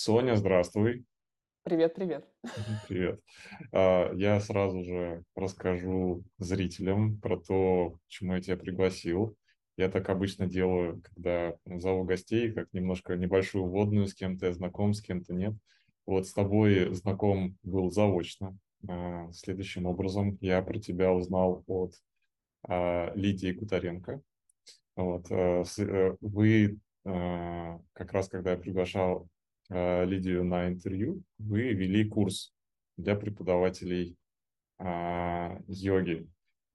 Соня, здравствуй. Привет, привет. Привет. А, Я сразу же расскажу зрителям про то, почему я тебя пригласил. Я так обычно делаю, когда зову гостей, как немножко небольшую вводную, с кем-то я знаком, с кем-то нет. Вот с тобой знаком был заочно. А, Следующим образом я про тебя узнал от а, Лидии Кутаренко. Вот, э, вы как раз, когда я приглашал Лидию на интервью, вы вели курс для преподавателей а, йоги.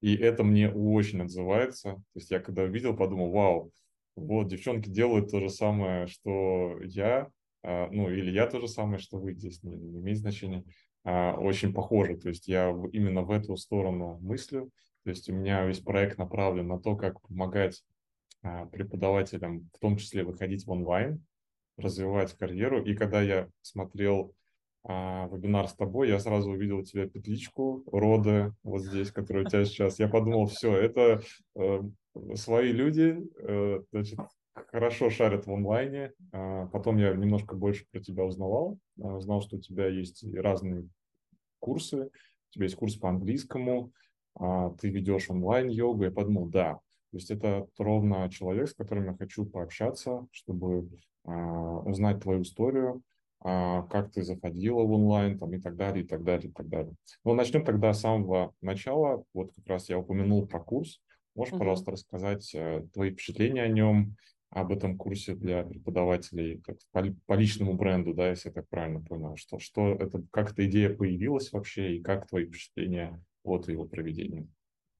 И это мне очень отзывается. То есть я когда увидел, подумал, вау, вот девчонки делают то же самое, что я, а, ну или я то же самое, что вы, здесь не, не имеет значения. А, очень похоже. То есть я именно в эту сторону мыслю. То есть у меня весь проект направлен на то, как помогать а, преподавателям, в том числе выходить в онлайн, развивать карьеру. И когда я смотрел а, вебинар с тобой, я сразу увидел у тебя петличку рода вот здесь, которая у тебя сейчас. Я подумал, все, это э, свои люди, э, значит, хорошо шарят в онлайне. А, потом я немножко больше про тебя узнавал, а, узнал, что у тебя есть разные курсы, у тебя есть курс по английскому, а, ты ведешь онлайн-йогу. Я подумал, да, то есть это ровно человек, с которым я хочу пообщаться, чтобы узнать твою историю, а, как ты заходила в онлайн там, и так далее, и так далее, и так далее. Но начнем тогда с самого начала. Вот как раз я упомянул про курс. Можешь, Мгм. пожалуйста, рассказать э, твои впечатления о нем, об этом курсе для преподавателей как по, по личному бренду, да, если я так правильно понял, что, что это, как эта идея появилась вообще и как твои впечатления от его проведения?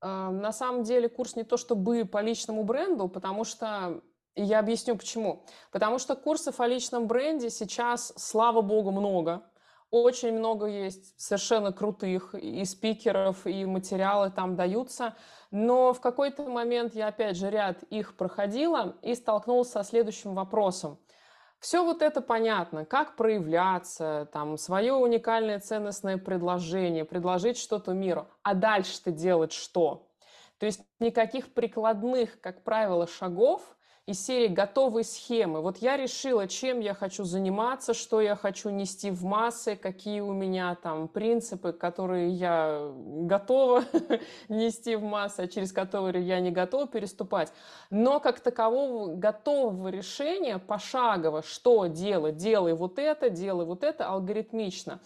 А, На самом деле курс не то чтобы по личному бренду, потому что я объясню почему. Потому что курсов о личном бренде сейчас, слава богу, много. Очень много есть совершенно крутых и спикеров, и материалы там даются. Но в какой-то момент я, опять же, ряд их проходила и столкнулась со следующим вопросом. Все вот это понятно, как проявляться, там, свое уникальное ценностное предложение, предложить что-то миру. А дальше-то делать что? То есть никаких прикладных, как правило, шагов из серии готовой схемы. Вот я решила, чем я хочу заниматься, что я хочу нести в массы, какие у меня там принципы, которые я готова нести в массы, а через которые я не готова переступать. Но как такового готового решения пошагово, что делать, делай вот это, делай вот это, алгоритмично,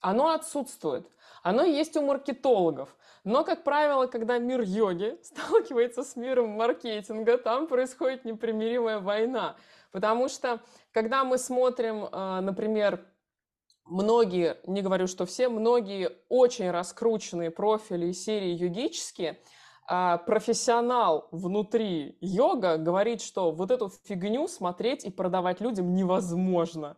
оно отсутствует. Оно есть у маркетологов. Но, как правило, когда мир йоги сталкивается с миром маркетинга, там происходит непримиримая война. Потому что, когда мы смотрим, э, например, многие, не говорю, что все, многие очень раскрученные профили и серии йогические, а, профессионал внутри йога говорит, что вот эту фигню смотреть и продавать людям невозможно.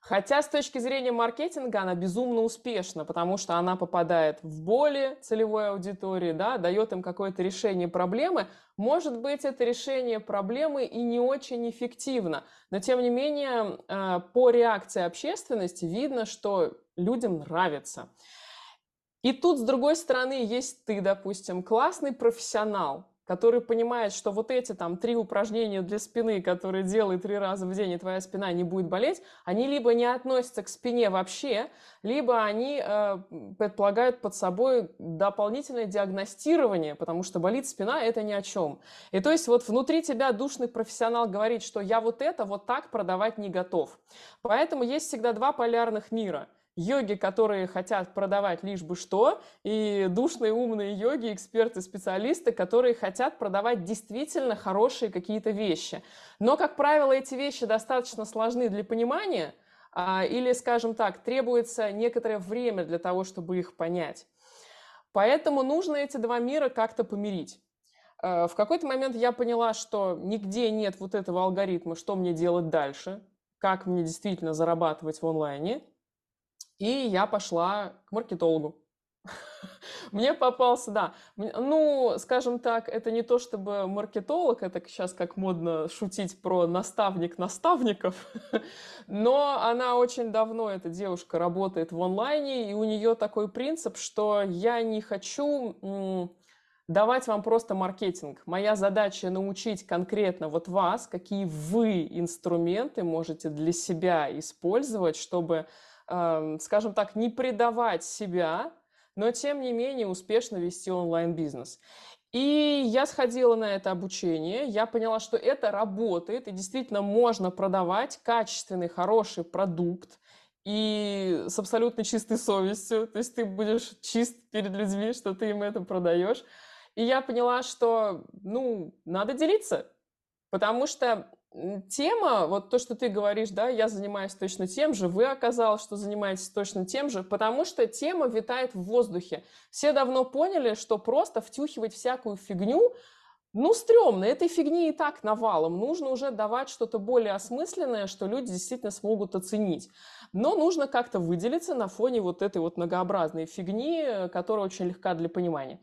Хотя с точки зрения маркетинга она безумно успешна, потому что она попадает в боли целевой аудитории, да, дает им какое-то решение проблемы. Может быть, это решение проблемы и не очень эффективно, но тем не менее э, по реакции общественности видно, что людям нравится. И тут, с другой стороны, есть ты, допустим, классный профессионал, который понимает, что вот эти там три упражнения для спины, которые делай три раза в день, и твоя спина не будет болеть, они либо не относятся к спине вообще, либо они э, предполагают под собой дополнительное диагностирование, потому что болит спина – это ни о чем. И то есть вот внутри тебя душный профессионал говорит, что я вот это вот так продавать не готов. Поэтому есть всегда два полярных мира – йоги, которые хотят продавать лишь бы что, и душные умные йоги, эксперты, специалисты, которые хотят продавать действительно хорошие какие-то вещи. Но, как правило, эти вещи достаточно сложны для понимания, а, или, скажем так, требуется некоторое время для того, чтобы их понять. Поэтому нужно эти два мира как-то помирить. Э, В какой-то момент я поняла, что нигде нет вот этого алгоритма, что мне делать дальше, как мне действительно зарабатывать в онлайне. И я пошла к маркетологу. Мне попался, да. Ну, скажем так, это не то чтобы маркетолог, это сейчас как модно шутить про наставник наставников, но она очень давно, эта девушка, работает в онлайне, и у нее такой принцип, что я не хочу давать вам просто маркетинг. Моя задача научить конкретно вот вас, какие вы инструменты можете для себя использовать, чтобы, скажем так, не предавать себя, но тем не менее успешно вести онлайн-бизнес. И я сходила на это обучение, я поняла, что это работает, и действительно можно продавать качественный, хороший продукт, и с абсолютно чистой совестью, то есть ты будешь чист перед людьми, что ты им это продаешь. И я поняла, что, ну, надо делиться, потому что тема, вот то, что ты говоришь, да, я занимаюсь точно тем же, вы оказалось, что занимаетесь точно тем же, потому что тема витает в воздухе. Все давно поняли, что просто втюхивать всякую фигню ну, стрёмно, этой фигни и так навалом. Нужно уже давать что-то более осмысленное, что люди действительно смогут оценить. Но нужно как-то выделиться на фоне вот этой вот многообразной фигни, которая очень легка для понимания.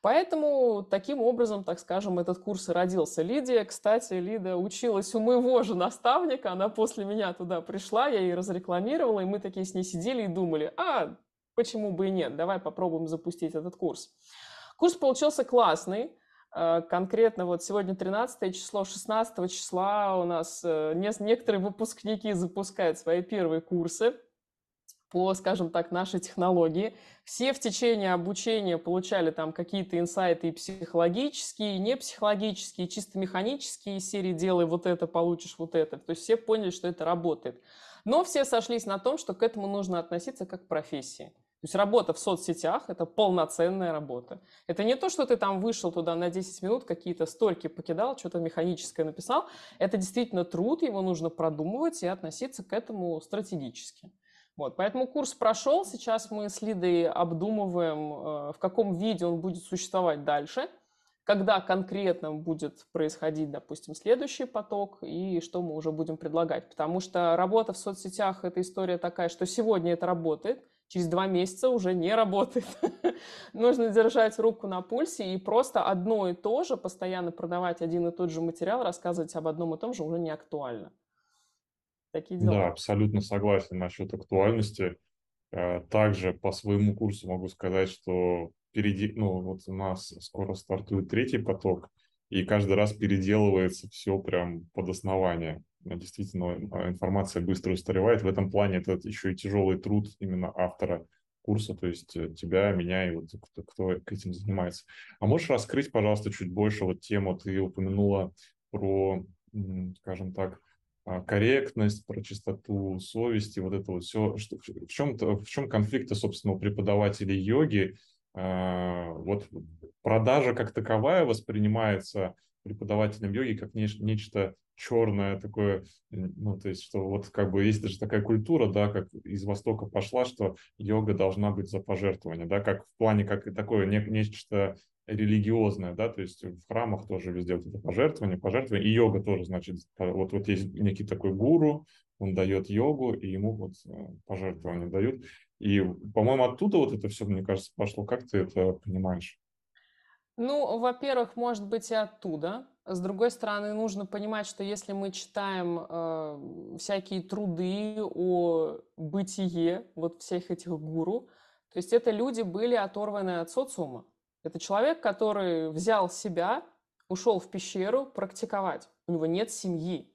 Поэтому таким образом, так скажем, этот курс и родился. Лидия, кстати, Лида училась у моего же наставника, она после меня туда пришла, я ей разрекламировала, и мы такие с ней сидели и думали, а почему бы и нет, давай попробуем запустить этот курс. Курс получился классный, конкретно вот сегодня 13 число, 16 числа у нас э, некоторые выпускники запускают свои первые курсы по, скажем так, нашей технологии. Все в течение обучения получали там какие-то инсайты и психологические, и не психологические, и чисто механические серии «делай вот это, получишь вот это». То есть все поняли, что это работает. Но все сошлись на том, что к этому нужно относиться как к профессии. То есть работа в соцсетях – это полноценная работа. Это не то, что ты там вышел туда на 10 минут, какие-то столько покидал, что-то механическое написал. Это действительно труд, его нужно продумывать и относиться к этому стратегически. Вот, поэтому курс прошел, сейчас мы с Лидой обдумываем, э, в каком виде он будет существовать дальше, когда конкретно будет происходить, допустим, следующий поток и что мы уже будем предлагать. Потому что работа в соцсетях – это история такая, что сегодня это работает – через два месяца уже не работает. Нужно держать руку на пульсе и просто одно и то же, постоянно продавать один и тот же материал, рассказывать об одном и том же уже не актуально. Такие дела. Да, абсолютно согласен насчет актуальности. Э, также по своему курсу могу сказать, что впереди, ну вот у нас скоро стартует третий поток, и каждый раз переделывается все прям под основание. Э, действительно а, информация быстро устаревает. В этом плане это еще и тяжелый труд именно автора курса, то есть э, тебя, меня и вот кто, кто этим занимается. А можешь раскрыть, пожалуйста, чуть больше вот тему, ты упомянула про, скажем так, а, корректность, про чистоту совести, вот это вот все. В, чем, в чем конфликты, собственно, у преподавателей йоги? А, вот продажа как таковая воспринимается преподавателем йоги как нечто черное такое, ну, то есть, что вот как бы есть даже такая культура, да, как из Востока пошла, что йога должна быть за пожертвование, да, как в плане, как и такое не, нечто религиозное, да, то есть в храмах тоже везде вот это пожертвование, пожертвование, и йога тоже, значит, вот, вот есть некий такой гуру, он дает йогу, и ему вот э, пожертвования дают. И, по-моему, оттуда вот это все, мне кажется, пошло. Как ты это понимаешь? Ну, во-первых, может быть и оттуда. С другой стороны, нужно понимать, что если мы читаем э, всякие труды о бытие вот всех этих гуру, то есть это люди были оторваны от социума. Это человек, который взял себя, ушел в пещеру практиковать. У него нет семьи,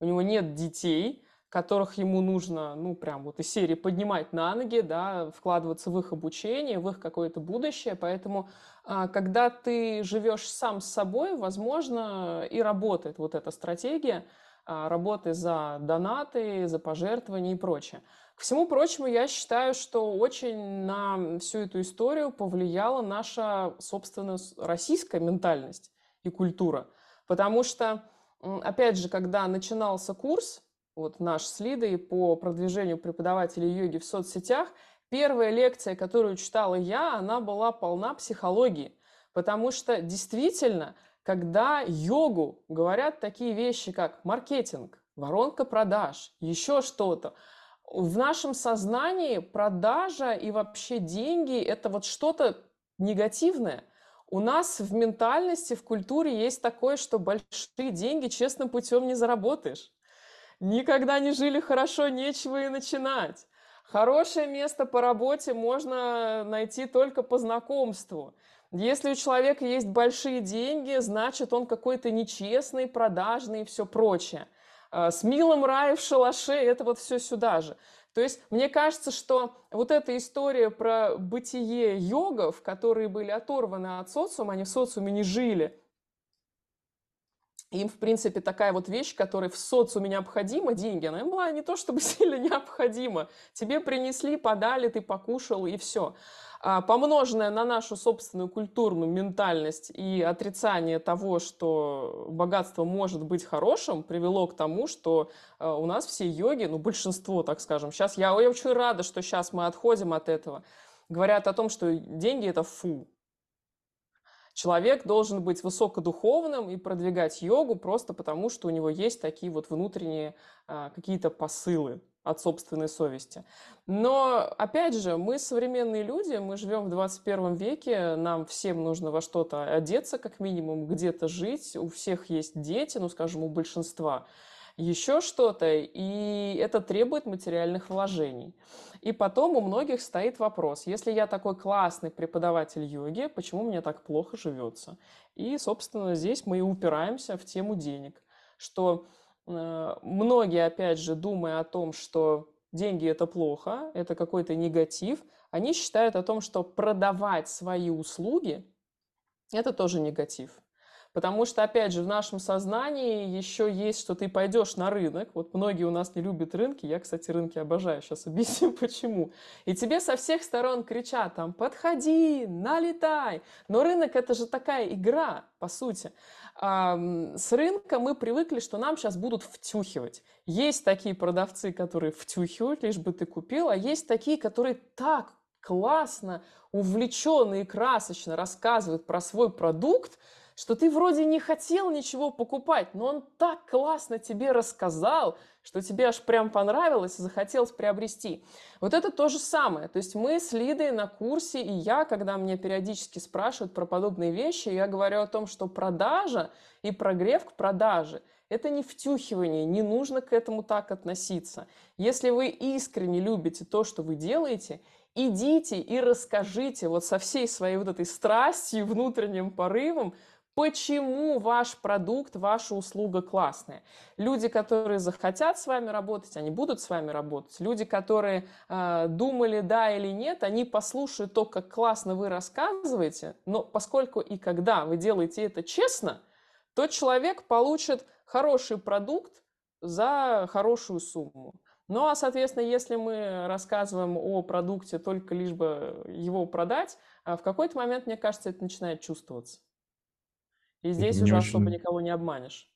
у него нет детей, которых ему нужно, ну, прям вот из серии поднимать на ноги, да, вкладываться в их обучение, в их какое-то будущее. Поэтому, а, когда ты живешь сам с собой, возможно, и работает вот эта стратегия а, работы за донаты, за пожертвования и прочее. К всему прочему, я считаю, что очень на всю эту историю повлияла наша, собственно, российская ментальность и культура. Потому что, опять же, когда начинался курс, вот наш с Лидой по продвижению преподавателей йоги в соцсетях, первая лекция, которую читала я, она была полна психологии. Потому что действительно, когда йогу говорят такие вещи, как маркетинг, воронка продаж, еще что-то, в нашем сознании продажа и вообще деньги – это вот что-то негативное. У нас в ментальности, в культуре есть такое, что большие деньги честным путем не заработаешь. Никогда не жили хорошо, нечего и начинать. Хорошее место по работе можно найти только по знакомству. Если у человека есть большие деньги, значит, он какой-то нечестный, продажный и все прочее. А, с милым рай в шалаше, это вот все сюда же. То есть мне кажется, что вот эта история про бытие йогов, которые были оторваны от социума, они в социуме не жили, им, в принципе, такая вот вещь, которая в социуме необходима, деньги, она им была не то чтобы сильно необходима. Тебе принесли, подали, ты покушал, и все. А, помноженное на нашу собственную культурную ментальность и отрицание того, что богатство может быть хорошим, привело к тому, что а, у нас все йоги, ну большинство, так скажем, сейчас я, я очень рада, что сейчас мы отходим от этого, говорят о том, что деньги это фу, Человек должен быть высокодуховным и продвигать йогу просто потому, что у него есть такие вот внутренние а, какие-то посылы от собственной совести. Но, опять же, мы современные люди, мы живем в 21 веке, нам всем нужно во что-то одеться, как минимум, где-то жить, у всех есть дети, ну, скажем, у большинства еще что-то, и это требует материальных вложений. И потом у многих стоит вопрос, если я такой классный преподаватель йоги, почему мне так плохо живется? И, собственно, здесь мы и упираемся в тему денег, что Э, многие, опять же, думая о том, что деньги это плохо, это какой-то негатив, они считают о том, что продавать свои услуги это тоже негатив. Потому что, опять же, в нашем сознании еще есть, что ты пойдешь на рынок. Вот многие у нас не любят рынки. Я, кстати, рынки обожаю. Сейчас объясню, почему. И тебе со всех сторон кричат там, подходи, налетай. Но рынок это же такая игра, по сути. С рынка мы привыкли, что нам сейчас будут втюхивать. Есть такие продавцы, которые втюхивают, лишь бы ты купил, а есть такие, которые так классно, увлеченно и красочно рассказывают про свой продукт, что ты вроде не хотел ничего покупать, но он так классно тебе рассказал, что тебе аж прям понравилось и захотелось приобрести. Вот это то же самое. То есть мы с Лидой на курсе, и я, когда меня периодически спрашивают про подобные вещи, я говорю о том, что продажа и прогрев к продаже – это не втюхивание, не нужно к этому так относиться. Если вы искренне любите то, что вы делаете, идите и расскажите вот со всей своей вот этой страстью, внутренним порывом, почему ваш продукт, ваша услуга классная. Люди, которые захотят с вами работать, они будут с вами работать. Люди, которые э, думали да или нет, они послушают то, как классно вы рассказываете, но поскольку и когда вы делаете это честно, то человек получит хороший продукт за хорошую сумму. Ну а, соответственно, если мы рассказываем о продукте только лишь бы его продать, а в какой-то момент, мне кажется, это начинает чувствоваться. И здесь Это уже очень, особо никого не обманешь.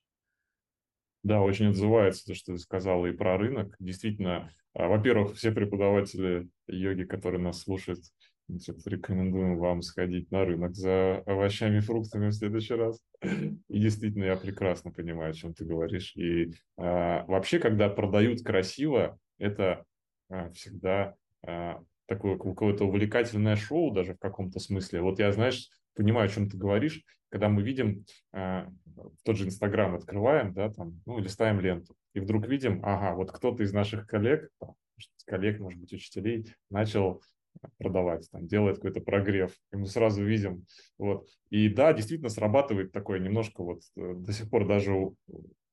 да, очень отзывается то, что ты сказала и про рынок. Действительно, а, во-первых, все преподаватели йоги, которые нас слушают, рекомендуем вам сходить на рынок за овощами и фруктами в следующий раз. И действительно, я прекрасно понимаю, о чем ты говоришь. И а, вообще, когда продают красиво, это а, всегда а, такое какое-то увлекательное шоу даже в каком-то смысле. Вот я, знаешь, понимаю, о чем ты говоришь, когда мы видим, э, тот же Инстаграм открываем, да, там, ну, листаем ленту, и вдруг видим, ага, вот кто-то из наших коллег, там, коллег, может быть, учителей, начал продавать, там, делает какой-то прогрев, и мы сразу видим, вот. И да, действительно срабатывает такое немножко вот э, до сих пор даже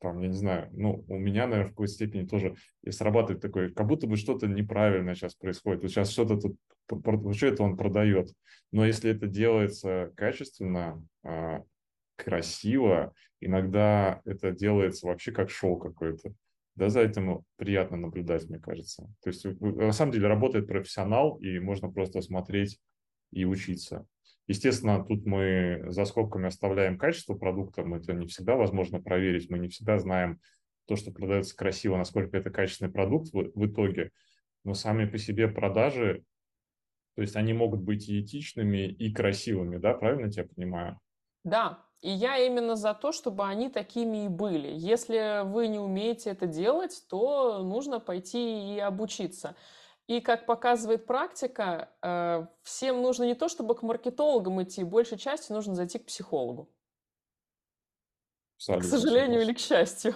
там, я не знаю, ну, у меня, наверное, в какой-то степени тоже и срабатывает такое, как будто бы что-то неправильное сейчас происходит. Вот сейчас что-то тут, что это он продает. Но если это делается качественно, а, красиво, иногда это делается вообще как шоу какое-то. Да, за этим приятно наблюдать, мне кажется. То есть на самом деле работает профессионал, и можно просто смотреть и учиться. Естественно, тут мы за скобками оставляем качество продукта, мы это не всегда возможно проверить, мы не всегда знаем то, что продается красиво, насколько это качественный продукт в, в итоге. Но сами по себе продажи, то есть они могут быть и этичными, и красивыми, да, правильно я тебя понимаю? Да, и я именно за то, чтобы они такими и были. Если вы не умеете это делать, то нужно пойти и обучиться. И как показывает практика, э, всем нужно не то, чтобы к маркетологам идти, большей части нужно зайти к психологу. К сожалению или к счастью.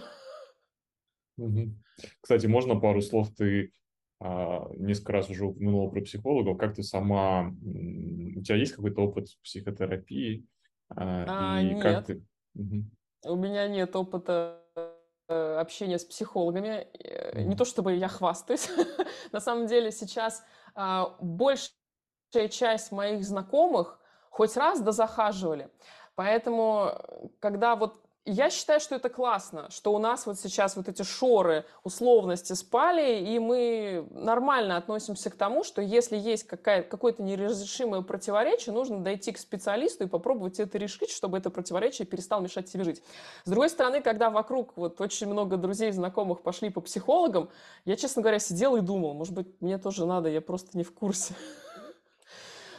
Кстати, можно пару слов? Ты а, несколько раз уже упомянула про психологов. Как ты сама... У тебя есть какой-то опыт психотерапии? А, и нет. как ты... У меня нет опыта э, общения с психологами. Mm. Не то чтобы я хвастаюсь. На самом деле сейчас а, большая часть моих знакомых хоть раз да захаживали. Поэтому, когда вот я считаю, что это классно, что у нас вот сейчас вот эти шоры условности спали, и мы нормально относимся к тому, что если есть какая, какое-то неразрешимое противоречие, нужно дойти к специалисту и попробовать это решить, чтобы это противоречие перестало мешать себе жить. С другой стороны, когда вокруг вот очень много друзей, знакомых пошли по психологам, я, честно говоря, сидел и думал, может быть, мне тоже надо, я просто не в курсе.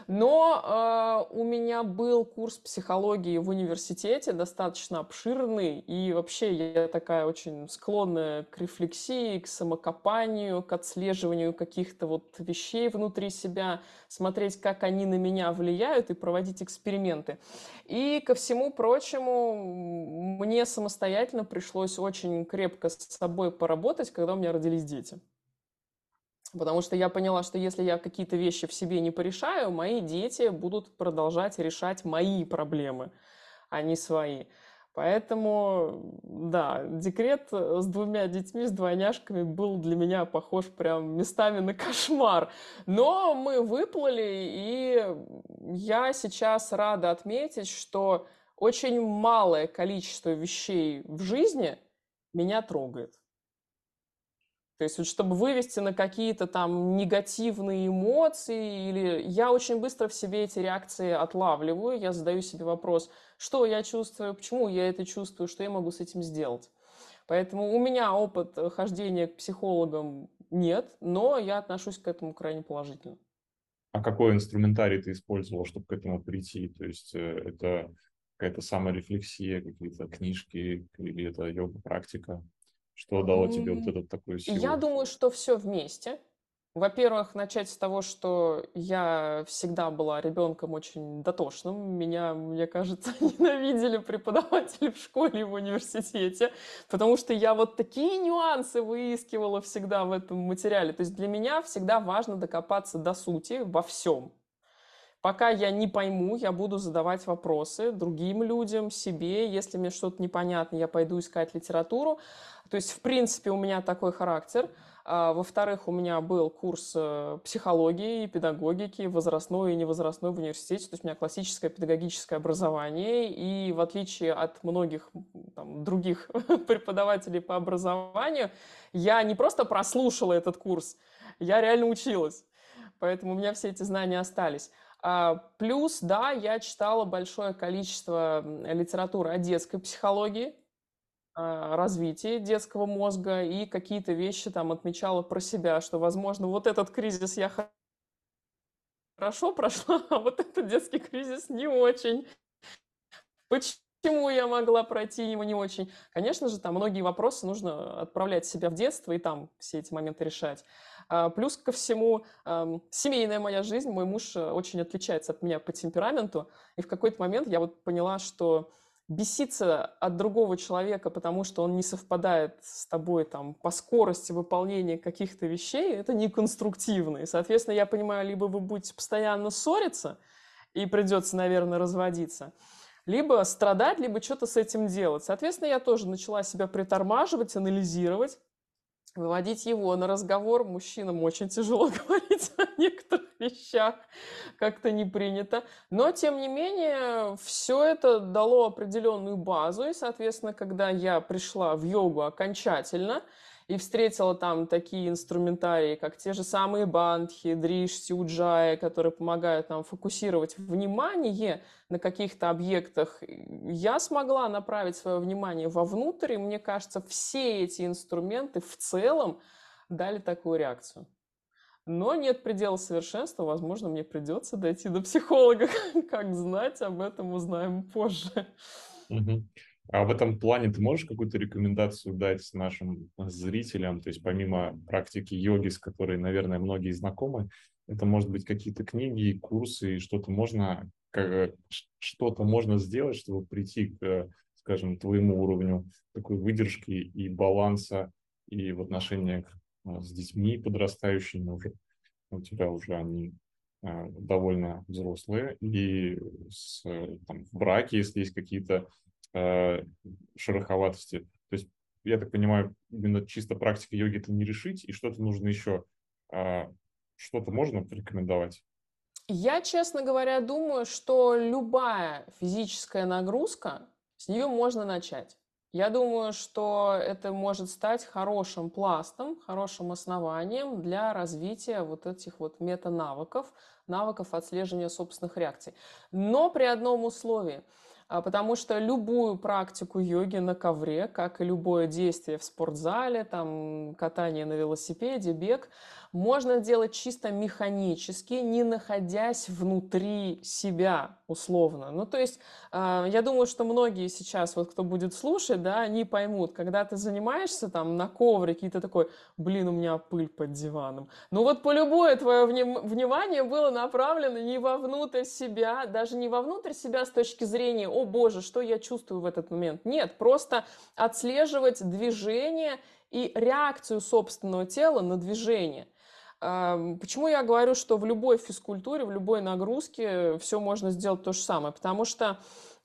Но э, у меня был курс психологии в университете, достаточно обширный, и вообще я такая очень склонная к рефлексии, к самокопанию, к отслеживанию каких-то вот вещей внутри себя, смотреть, как они на меня влияют и проводить эксперименты. И ко всему прочему, мне самостоятельно пришлось очень крепко с собой поработать, когда у меня родились дети. Потому что я поняла, что если я какие-то вещи в себе не порешаю, мои дети будут продолжать решать мои проблемы, а не свои. Поэтому, да, декрет с двумя детьми, с двойняшками был для меня похож прям местами на кошмар. Но мы выплыли, и я сейчас рада отметить, что очень малое количество вещей в жизни меня трогает. То есть вот чтобы вывести на какие-то там негативные эмоции, или я очень быстро в себе эти реакции отлавливаю, я задаю себе вопрос, что я чувствую, почему я это чувствую, что я могу с этим сделать. Поэтому у меня опыт хождения к психологам нет, но я отношусь к этому крайне положительно. А какой инструментарий ты использовал, чтобы к этому прийти? То есть э, это какая-то саморефлексия, какие-то книжки или это йога-практика? Что дало тебе вот этот такую силу? Я думаю, что все вместе. Во-первых, начать с того, что я всегда была ребенком очень дотошным. Меня, мне кажется, ненавидели преподаватели в школе и в университете, потому что я вот такие нюансы выискивала всегда в этом материале. То есть для меня всегда важно докопаться до сути во всем. Пока я не пойму, я буду задавать вопросы другим людям, себе. Если мне что-то непонятно, я пойду искать литературу. То есть, в принципе, у меня такой характер. А, во-вторых, у меня был курс э, психологии и педагогики, возрастной и невозрастной в университете. То есть у меня классическое педагогическое образование. И в отличие от многих там, других преподавателей по образованию, я не просто прослушала этот курс, я реально училась. Поэтому у меня все эти знания остались. А, плюс, да, я читала большое количество литературы о детской психологии, развитии детского мозга и какие-то вещи там отмечала про себя, что, возможно, вот этот кризис я хорошо прошла, а вот этот детский кризис не очень. Почему я могла пройти его не очень? Конечно же, там многие вопросы нужно отправлять себя в детство и там все эти моменты решать. А, плюс ко всему, семейная моя жизнь, мой муж э, очень отличается от меня по темпераменту, и в какой-то момент я вот поняла, что беситься от другого человека, потому что он не совпадает с тобой там, по скорости выполнения каких-то вещей, это неконструктивно. И, соответственно, я понимаю, либо вы будете постоянно ссориться, и придется, наверное, разводиться, либо страдать, либо что-то с этим делать. Соответственно, я тоже начала себя притормаживать, анализировать, выводить его на разговор. Мужчинам очень тяжело говорить о некоторых вещах, как-то не принято. Но, тем не менее, все это дало определенную базу. И, соответственно, когда я пришла в йогу окончательно, и встретила там такие инструментарии, как те же самые бандхи, дришти, уджаи, которые помогают нам фокусировать внимание на каких-то объектах, я смогла направить свое внимание вовнутрь, и мне кажется, все эти инструменты в целом дали такую реакцию. Но нет предела совершенства, возможно, мне придется дойти до психолога. Как знать, об этом узнаем позже. Угу. А в этом плане ты можешь какую-то рекомендацию дать нашим зрителям? То есть помимо практики йоги, с которой, наверное, многие знакомы, это может быть какие-то книги, курсы, что-то можно, что-то можно сделать, чтобы прийти к, скажем, твоему уровню такой выдержки и баланса и в отношениях а, с детьми подрастающими уже. У тебя уже они а, довольно взрослые, и с, там, в браке, если есть какие-то э, шероховатости. То есть, я так понимаю, именно чисто практика йоги это не решить, и что-то нужно еще, э, что-то можно порекомендовать? Я, честно говоря, думаю, что любая физическая нагрузка, с нее можно начать. Я думаю, что это может стать хорошим пластом, хорошим основанием для развития вот этих вот метанавыков, навыков отслеживания собственных реакций. Но при одном условии – а, потому что любую практику йоги на ковре, как и любое действие в спортзале, там катание на велосипеде, бег, можно делать чисто механически, не находясь внутри себя, условно. Ну, то есть, э, я думаю, что многие сейчас, вот кто будет слушать, да, они поймут, когда ты занимаешься там на коврике, и ты такой, блин, у меня пыль под диваном. Ну, вот по любое твое вним- внимание было направлено не вовнутрь себя, даже не вовнутрь себя с точки зрения, о боже, что я чувствую в этот момент. Нет, просто отслеживать движение и реакцию собственного тела на движение. Почему я говорю, что в любой физкультуре, в любой нагрузке все можно сделать то же самое? Потому что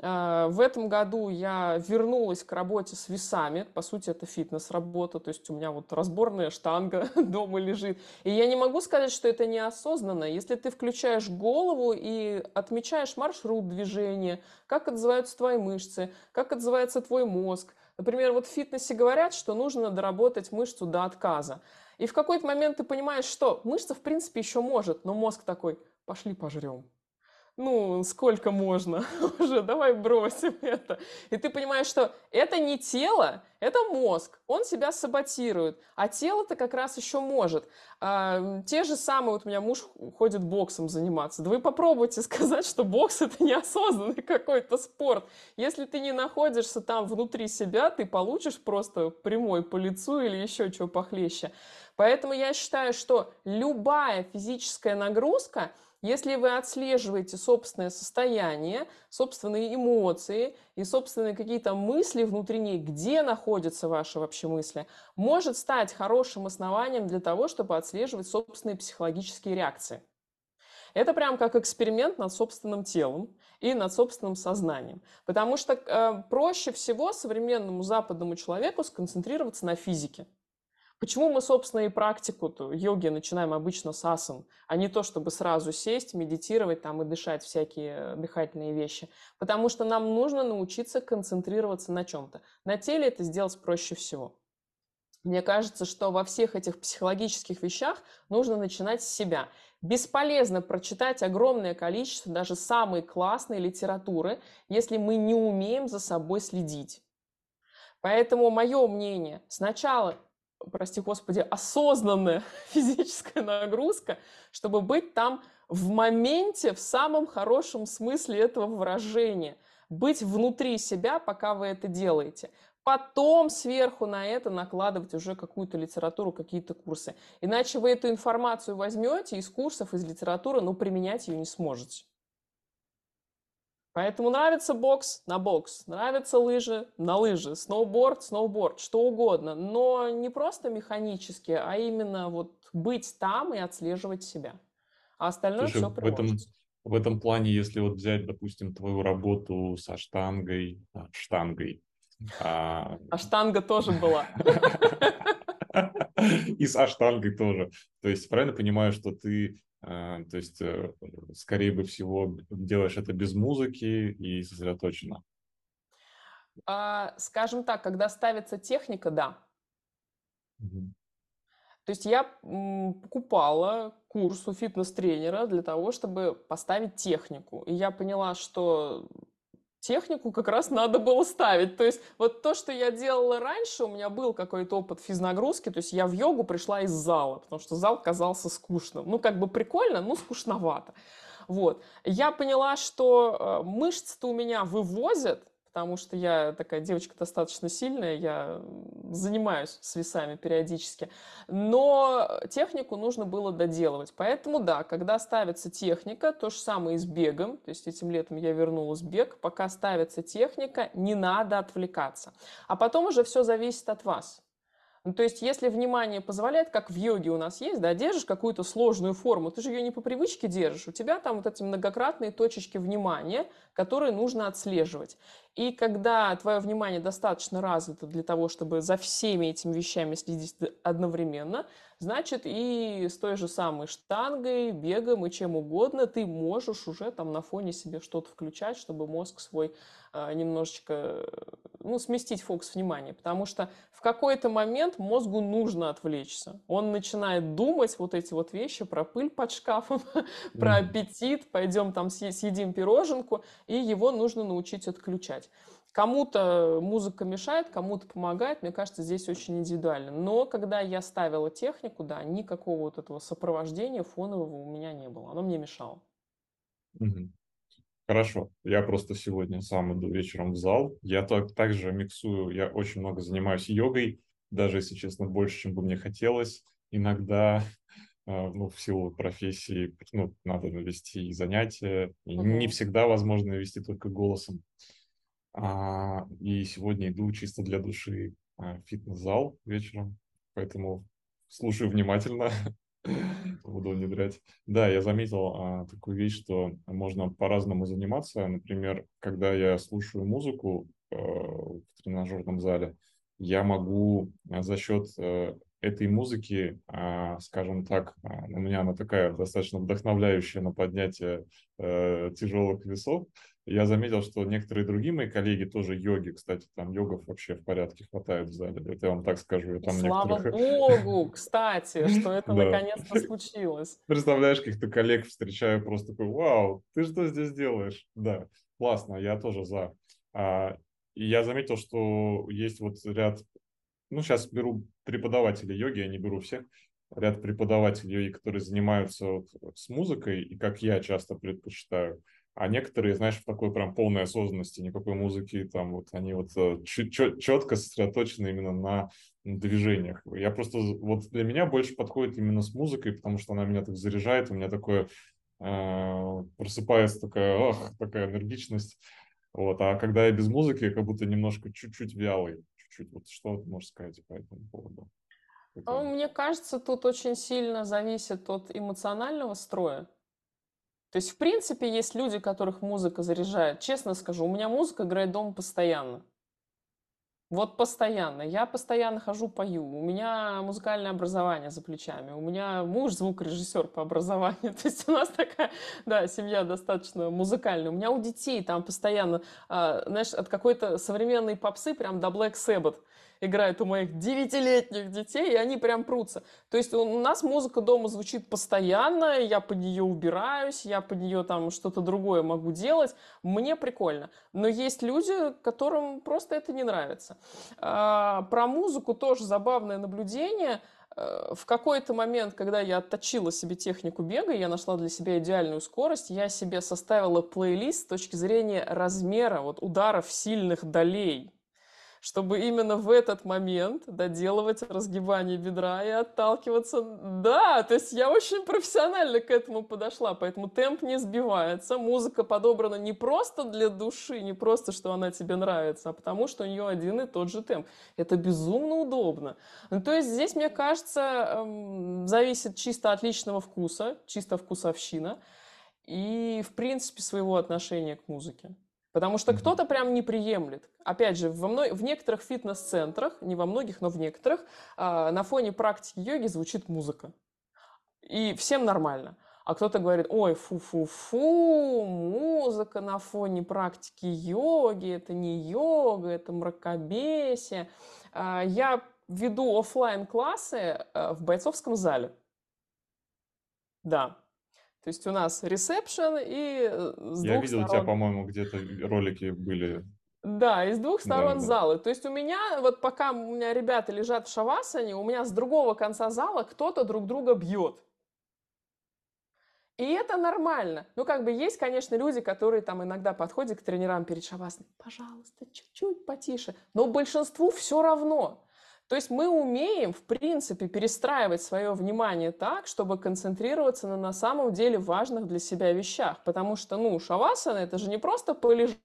а, в этом году я вернулась к работе с весами. По сути, это фитнес-работа. То есть у меня вот разборная штанга дома лежит. И я не могу сказать, что это неосознанно. Если ты включаешь голову и отмечаешь маршрут движения, как отзываются твои мышцы, как отзывается твой мозг. Например, вот в фитнесе говорят, что нужно доработать мышцу до отказа. И в какой-то момент ты понимаешь, что мышца, в принципе, еще может, но мозг такой, пошли пожрем ну, сколько можно уже, давай бросим это. И ты понимаешь, что это не тело, это мозг, он себя саботирует, а тело-то как раз еще может. А, те же самые, вот у меня муж ходит боксом заниматься, да вы попробуйте сказать, что бокс это неосознанный какой-то спорт. Если ты не находишься там внутри себя, ты получишь просто прямой по лицу или еще чего похлеще. Поэтому я считаю, что любая физическая нагрузка – если вы отслеживаете собственное состояние, собственные эмоции и собственные какие-то мысли внутренние, где находятся ваши вообще мысли, может стать хорошим основанием для того, чтобы отслеживать собственные психологические реакции. Это прям как эксперимент над собственным телом и над собственным сознанием. Потому что э, проще всего современному западному человеку сконцентрироваться на физике. Почему мы, собственно, и практику йоги начинаем обычно с асан, а не то, чтобы сразу сесть, медитировать там и дышать всякие дыхательные вещи? Потому что нам нужно научиться концентрироваться на чем-то. На теле это сделать проще всего. Мне кажется, что во всех этих психологических вещах нужно начинать с себя. Бесполезно прочитать огромное количество даже самой классной литературы, если мы не умеем за собой следить. Поэтому мое мнение, сначала прости господи, осознанная физическая нагрузка, чтобы быть там в моменте, в самом хорошем смысле этого выражения, быть внутри себя, пока вы это делаете. Потом сверху на это накладывать уже какую-то литературу, какие-то курсы. Иначе вы эту информацию возьмете из курсов, из литературы, но применять ее не сможете. Поэтому нравится бокс на бокс, нравятся лыжи на лыжи, сноуборд, сноуборд, что угодно, но не просто механически, а именно вот быть там и отслеживать себя. А остальное Слушай, все в этом, в этом плане, если вот взять, допустим, твою работу со штангой, а, штангой. А, а штанга тоже была. И со штангой тоже. То есть правильно понимаю, что ты а, то есть, э, скорее бы всего, делаешь это без музыки и сосредоточенно. А, скажем так, когда ставится техника, да. Угу. То есть я покупала курс у фитнес-тренера для того, чтобы поставить технику. И я поняла, что технику как раз надо было ставить. То есть вот то, что я делала раньше, у меня был какой-то опыт физнагрузки, то есть я в йогу пришла из зала, потому что зал казался скучным. Ну, как бы прикольно, но скучновато. Вот. Я поняла, что э, мышцы-то у меня вывозят, потому что я такая девочка достаточно сильная, я занимаюсь с весами периодически, но технику нужно было доделывать. Поэтому да, когда ставится техника, то же самое и с бегом, то есть этим летом я вернулась в бег, пока ставится техника, не надо отвлекаться. А потом уже все зависит от вас. Ну, то есть, если внимание позволяет, как в йоге у нас есть, да, держишь какую-то сложную форму, ты же ее не по привычке держишь, у тебя там вот эти многократные точечки внимания, которые нужно отслеживать. И когда твое внимание достаточно развито для того, чтобы за всеми этими вещами следить одновременно, значит и с той же самой штангой, бегом и чем угодно ты можешь уже там на фоне себе что-то включать, чтобы мозг свой а, немножечко ну, сместить фокус внимания, потому что в какой-то момент мозгу нужно отвлечься. Он начинает думать вот эти вот вещи про пыль под шкафом, про аппетит, пойдем там съедим пироженку, и его нужно научить отключать. Кому-то музыка мешает, кому-то помогает, мне кажется, здесь очень индивидуально. Но когда я ставила технику, да, никакого вот этого сопровождения фонового у меня не было, оно мне мешало. Хорошо. Я просто сегодня сам иду вечером в зал. Я так, также миксую, я очень много занимаюсь йогой, даже, если честно, больше, чем бы мне хотелось. Иногда, а, ну, в силу профессии, ну, надо навести занятия. И угу. не всегда возможно вести только голосом. А, и сегодня иду чисто для души а, в фитнес-зал вечером, поэтому слушаю внимательно. буду внедрять. Да, я заметил а, такую вещь, что можно по-разному заниматься. Например, когда я слушаю музыку э, в тренажерном зале, я могу а, за счет э, этой музыки, скажем так, у меня она такая достаточно вдохновляющая на поднятие э, тяжелых весов, я заметил, что некоторые другие мои коллеги тоже йоги, кстати, там йогов вообще в порядке хватает в зале. Это я вам так скажу. Там Слава некоторых... богу, кстати, что это наконец-то случилось. Представляешь, каких-то коллег встречаю, просто такой, вау, ты что здесь делаешь? Да, классно, я тоже за. А, и я заметил, что есть вот ряд, ну, сейчас беру преподавателей йоги, я не беру всех, ряд преподавателей йоги, которые занимаются вот с музыкой, и как я часто предпочитаю – а некоторые, знаешь, в такой прям полной осознанности, никакой музыки, там вот они вот э, четко сосредоточены именно на движениях. Я просто, вот для меня больше подходит именно с музыкой, потому что она меня так заряжает, у меня такое э, просыпается такая, ох, такая энергичность. Вот, а когда я без музыки, я как будто немножко чуть-чуть вялый, чуть-чуть. Вот что ты можешь сказать по этому поводу? Ну, мне кажется, тут очень сильно зависит от эмоционального строя. То есть, в принципе, есть люди, которых музыка заряжает. Честно скажу, у меня музыка играет дома постоянно. Вот постоянно. Я постоянно хожу, пою. У меня музыкальное образование за плечами. У меня муж звукорежиссер по образованию. То есть у нас такая, да, семья достаточно музыкальная. У меня у детей там постоянно, а, знаешь, от какой-то современной попсы прям до Black Sabbath играет у моих девятилетних детей, и они прям прутся. То есть у нас музыка дома звучит постоянно, я под нее убираюсь, я под нее там что-то другое могу делать. Мне прикольно. Но есть люди, которым просто это не нравится. А, про музыку тоже забавное наблюдение э, в какой-то момент, когда я отточила себе технику бега, я нашла для себя идеальную скорость, я себе составила плейлист с точки зрения размера вот ударов сильных долей чтобы именно в этот момент доделывать разгибание бедра и отталкиваться. Да, то есть я очень профессионально к этому подошла, поэтому темп не сбивается, музыка подобрана не просто для души, не просто, что она тебе нравится, а потому что у нее один и тот же темп. Это безумно удобно. Ну, то есть здесь, мне кажется, эм, зависит чисто от личного вкуса, чисто вкусовщина и, в принципе, своего отношения к музыке. Потому что кто-то прям не приемлет. Опять же, во мно... в некоторых фитнес-центрах, не во многих, но в некоторых, э, на фоне практики йоги звучит музыка. И всем нормально. А кто-то говорит, ой, фу-фу-фу, музыка на фоне практики йоги, это не йога, это мракобесие. Э, я веду офлайн классы э, в бойцовском зале. Да, то есть у нас ресепшн и э, с Я двух видел, у тебя, по-моему, где-то ролики были. Да, из двух сторон да, залы. Да. То есть у меня, вот пока у меня ребята лежат в шавасане, у меня с другого конца зала кто-то друг друга бьет. И это нормально. Ну, как бы есть, конечно, люди, которые там иногда подходят к тренерам перед шавасаной. Пожалуйста, чуть-чуть потише. Но большинству все равно. То есть мы умеем, в принципе, перестраивать свое внимание так, чтобы концентрироваться на на самом деле важных для себя вещах. Потому что, ну, шавасана – это же не просто полежать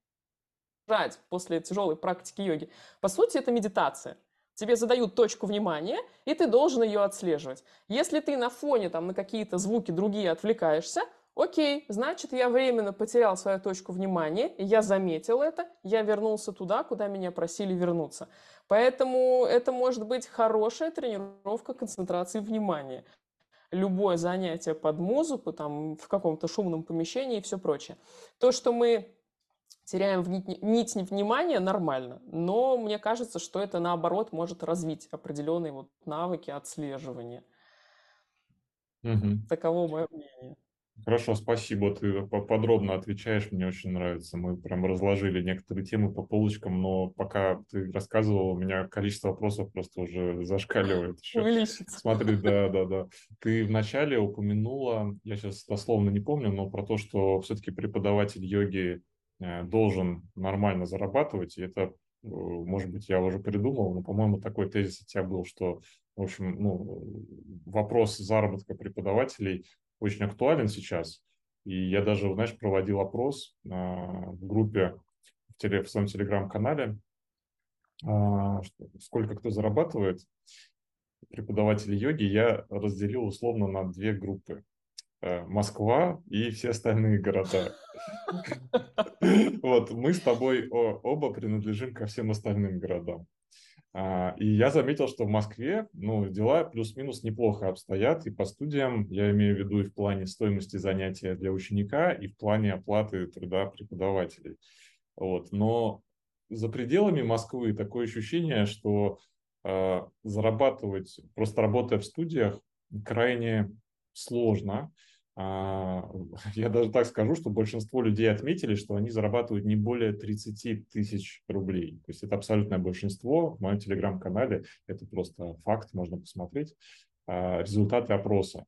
после тяжелой практики йоги. По сути, это медитация. Тебе задают точку внимания, и ты должен ее отслеживать. Если ты на фоне там на какие-то звуки другие отвлекаешься, окей, значит, я временно потерял свою точку внимания, я заметил это, я вернулся туда, куда меня просили вернуться. Поэтому это может быть хорошая тренировка концентрации внимания. Любое занятие под музыку, там, в каком-то шумном помещении и все прочее. То, что мы теряем нить, нить внимания, нормально. Но мне кажется, что это, наоборот, может развить определенные вот навыки отслеживания. Угу. Таково мое мнение. Хорошо, спасибо. Ты подробно отвечаешь, мне очень нравится. Мы прям разложили некоторые темы по полочкам, но пока ты рассказывал, у меня количество вопросов просто уже зашкаливает. Еще. Увеличится. Смотри, да, да, да. Ты вначале упомянула, я сейчас дословно не помню, но про то, что все-таки преподаватель йоги э, должен нормально зарабатывать, и это, э, может быть, я уже придумал, но, по-моему, такой тезис у тебя был, что, в общем, ну, вопрос заработка преподавателей очень актуален сейчас. И я даже, знаешь, проводил опрос а, в группе, в, теле, в своем телеграм-канале, а, сколько кто зарабатывает. Преподаватели йоги я разделил условно на две группы. Э, Москва и все остальные города. Вот, мы с тобой оба принадлежим ко всем остальным городам. А, и я заметил, что в Москве ну, дела плюс-минус неплохо обстоят, и по студиям, я имею в виду и в плане стоимости занятия для ученика, и в плане оплаты труда преподавателей. Вот. Но за пределами Москвы такое ощущение, что э, зарабатывать, просто работая в студиях, крайне сложно. я даже так скажу, что большинство людей отметили, что они зарабатывают не более 30 тысяч рублей. То есть это абсолютное большинство. В моем телеграм-канале это просто факт, можно посмотреть а, результаты опроса.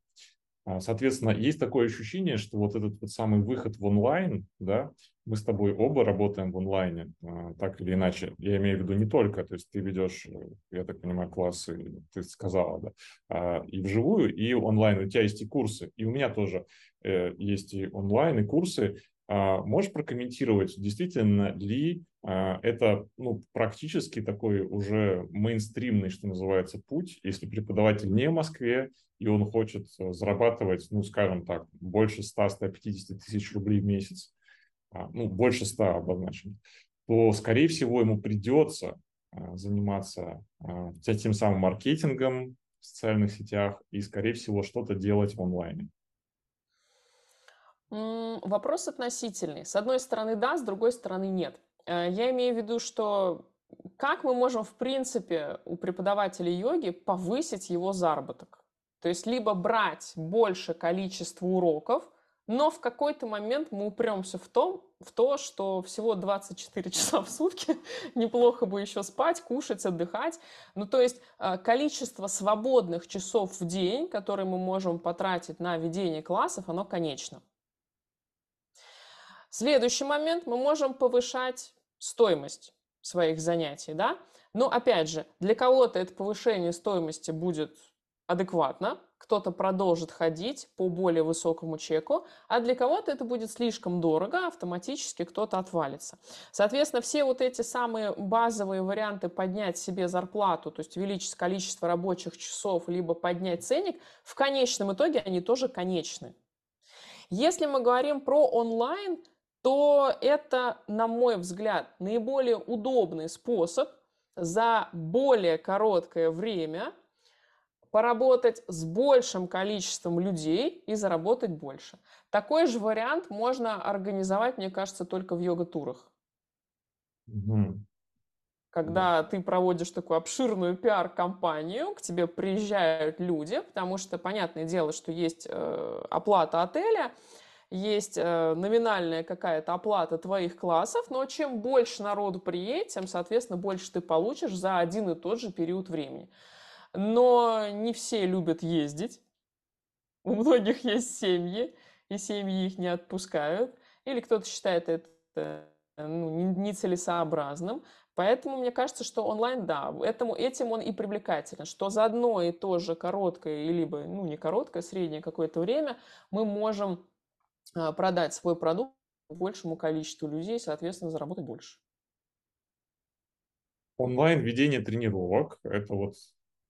А, соответственно, есть такое ощущение, что вот этот вот самый выход в онлайн, да, мы с тобой оба работаем в онлайне, а, так или иначе. Я имею в виду не только, то есть ты ведешь, я так понимаю, классы, ты сказала, да, а, и вживую, и онлайн. У тебя есть и курсы, и у меня тоже э, есть и онлайн, и курсы. Можешь прокомментировать, действительно ли это ну, практически такой уже мейнстримный, что называется, путь, если преподаватель не в Москве, и он хочет э, зарабатывать, ну, скажем так, больше 100-150 тысяч рублей в месяц, а, ну, больше 100 обозначено, то, скорее всего, ему придется а, заниматься а, тем самым маркетингом в социальных сетях и, скорее всего, что-то делать в онлайне. Вопрос относительный. С одной стороны, да, с другой стороны, нет. Э, я имею в виду, что как мы можем, в принципе, у преподавателя йоги повысить его заработок? То есть либо брать больше количество уроков, но в какой-то момент мы упремся в, том, в то, что всего 24 часа в сутки, неплохо бы еще спать, кушать, отдыхать. Ну, то есть э, количество свободных часов в день, которые мы можем потратить на ведение классов, оно конечно. Следующий момент, мы можем повышать стоимость своих занятий, да? Но опять же, для кого-то это повышение стоимости будет адекватно, кто-то продолжит ходить по более высокому чеку, а для кого-то это будет слишком дорого, автоматически кто-то отвалится. Соответственно, все вот эти самые базовые варианты поднять себе зарплату, то есть увеличить количество рабочих часов, либо поднять ценник, в конечном итоге они тоже конечны. Если мы говорим про онлайн, то это, на мой взгляд, наиболее удобный способ за более короткое время поработать с большим количеством людей и заработать больше. Такой же вариант можно организовать, мне кажется, только в йога-турах. Угу. Когда ты проводишь такую обширную пиар-компанию, к тебе приезжают люди, потому что, понятное дело, что есть э, оплата отеля, есть э, номинальная какая-то оплата твоих классов, но чем больше народу приедет, тем, соответственно, больше ты получишь за один и тот же период времени но не все любят ездить. У многих есть семьи, и семьи их не отпускают. Или кто-то считает это ну, нецелесообразным. Поэтому мне кажется, что онлайн, да, этому, этим он и привлекателен, что за одно и то же короткое, либо, ну, не короткое, среднее какое-то время мы можем продать свой продукт большему количеству людей, соответственно, заработать больше. онлайн ведение тренировок, это вот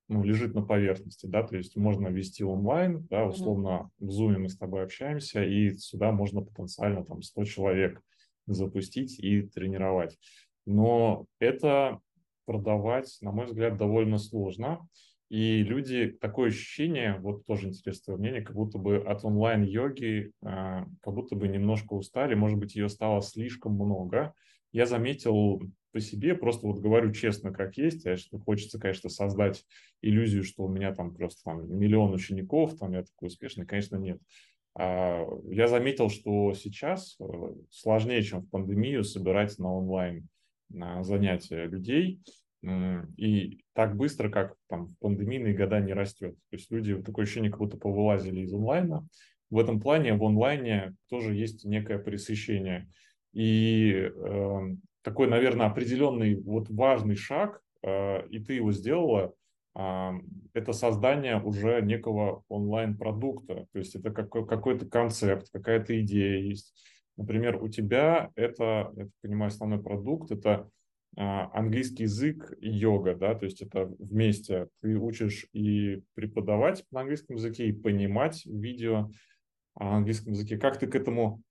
ну, лежит на поверхности, да, то есть можно вести онлайн, да, условно в Zoom мы с тобой общаемся, и сюда можно потенциально там 100 человек запустить и тренировать. Но это продавать, на мой взгляд, довольно сложно. И люди, такое ощущение, вот тоже интересное мнение, как будто бы от онлайн-йоги, э, как будто бы немножко устали, может быть, ее стало слишком много. Я заметил по себе, просто вот говорю честно, как есть, а что хочется, конечно, создать иллюзию, что у меня там просто там миллион учеников, там я такой успешный, конечно, нет. А, я заметил, что сейчас э, сложнее, чем в пандемию, собирать на онлайн на занятия людей, и так быстро, как там в пандемийные года не растет. То есть люди, такое ощущение, как будто повылазили из онлайна. В этом плане в онлайне тоже есть некое пресыщение. И э, такой, наверное, определенный вот важный шаг, э, и ты его сделала, э, это создание уже некого онлайн-продукта. То есть это какой- какой-то концепт, какая-то идея есть. Например, у тебя это, я понимаю, основной продукт, это английский язык и йога, да, то есть это вместе. Ты учишь и преподавать на английском языке, и понимать видео на английском языке. Как ты к этому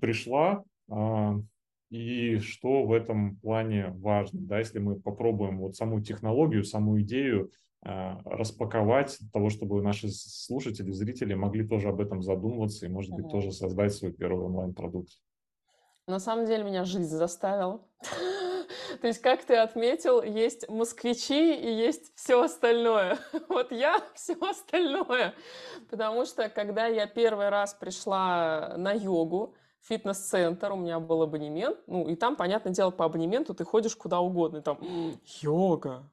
пришла? А, и что в этом плане важно, да, если мы попробуем вот саму технологию, саму идею а, распаковать для того, чтобы наши слушатели, зрители могли тоже об этом задумываться и, может быть, тоже создать свой первый онлайн-продукт. На самом деле меня жизнь заставила. То есть, как ты отметил, есть москвичи и есть все остальное. Вот я все остальное. Потому что, когда я первый раз пришла на йогу, фитнес-центр, у меня был абонемент, ну, и там, понятное дело, по абонементу ты ходишь куда угодно, и там йога.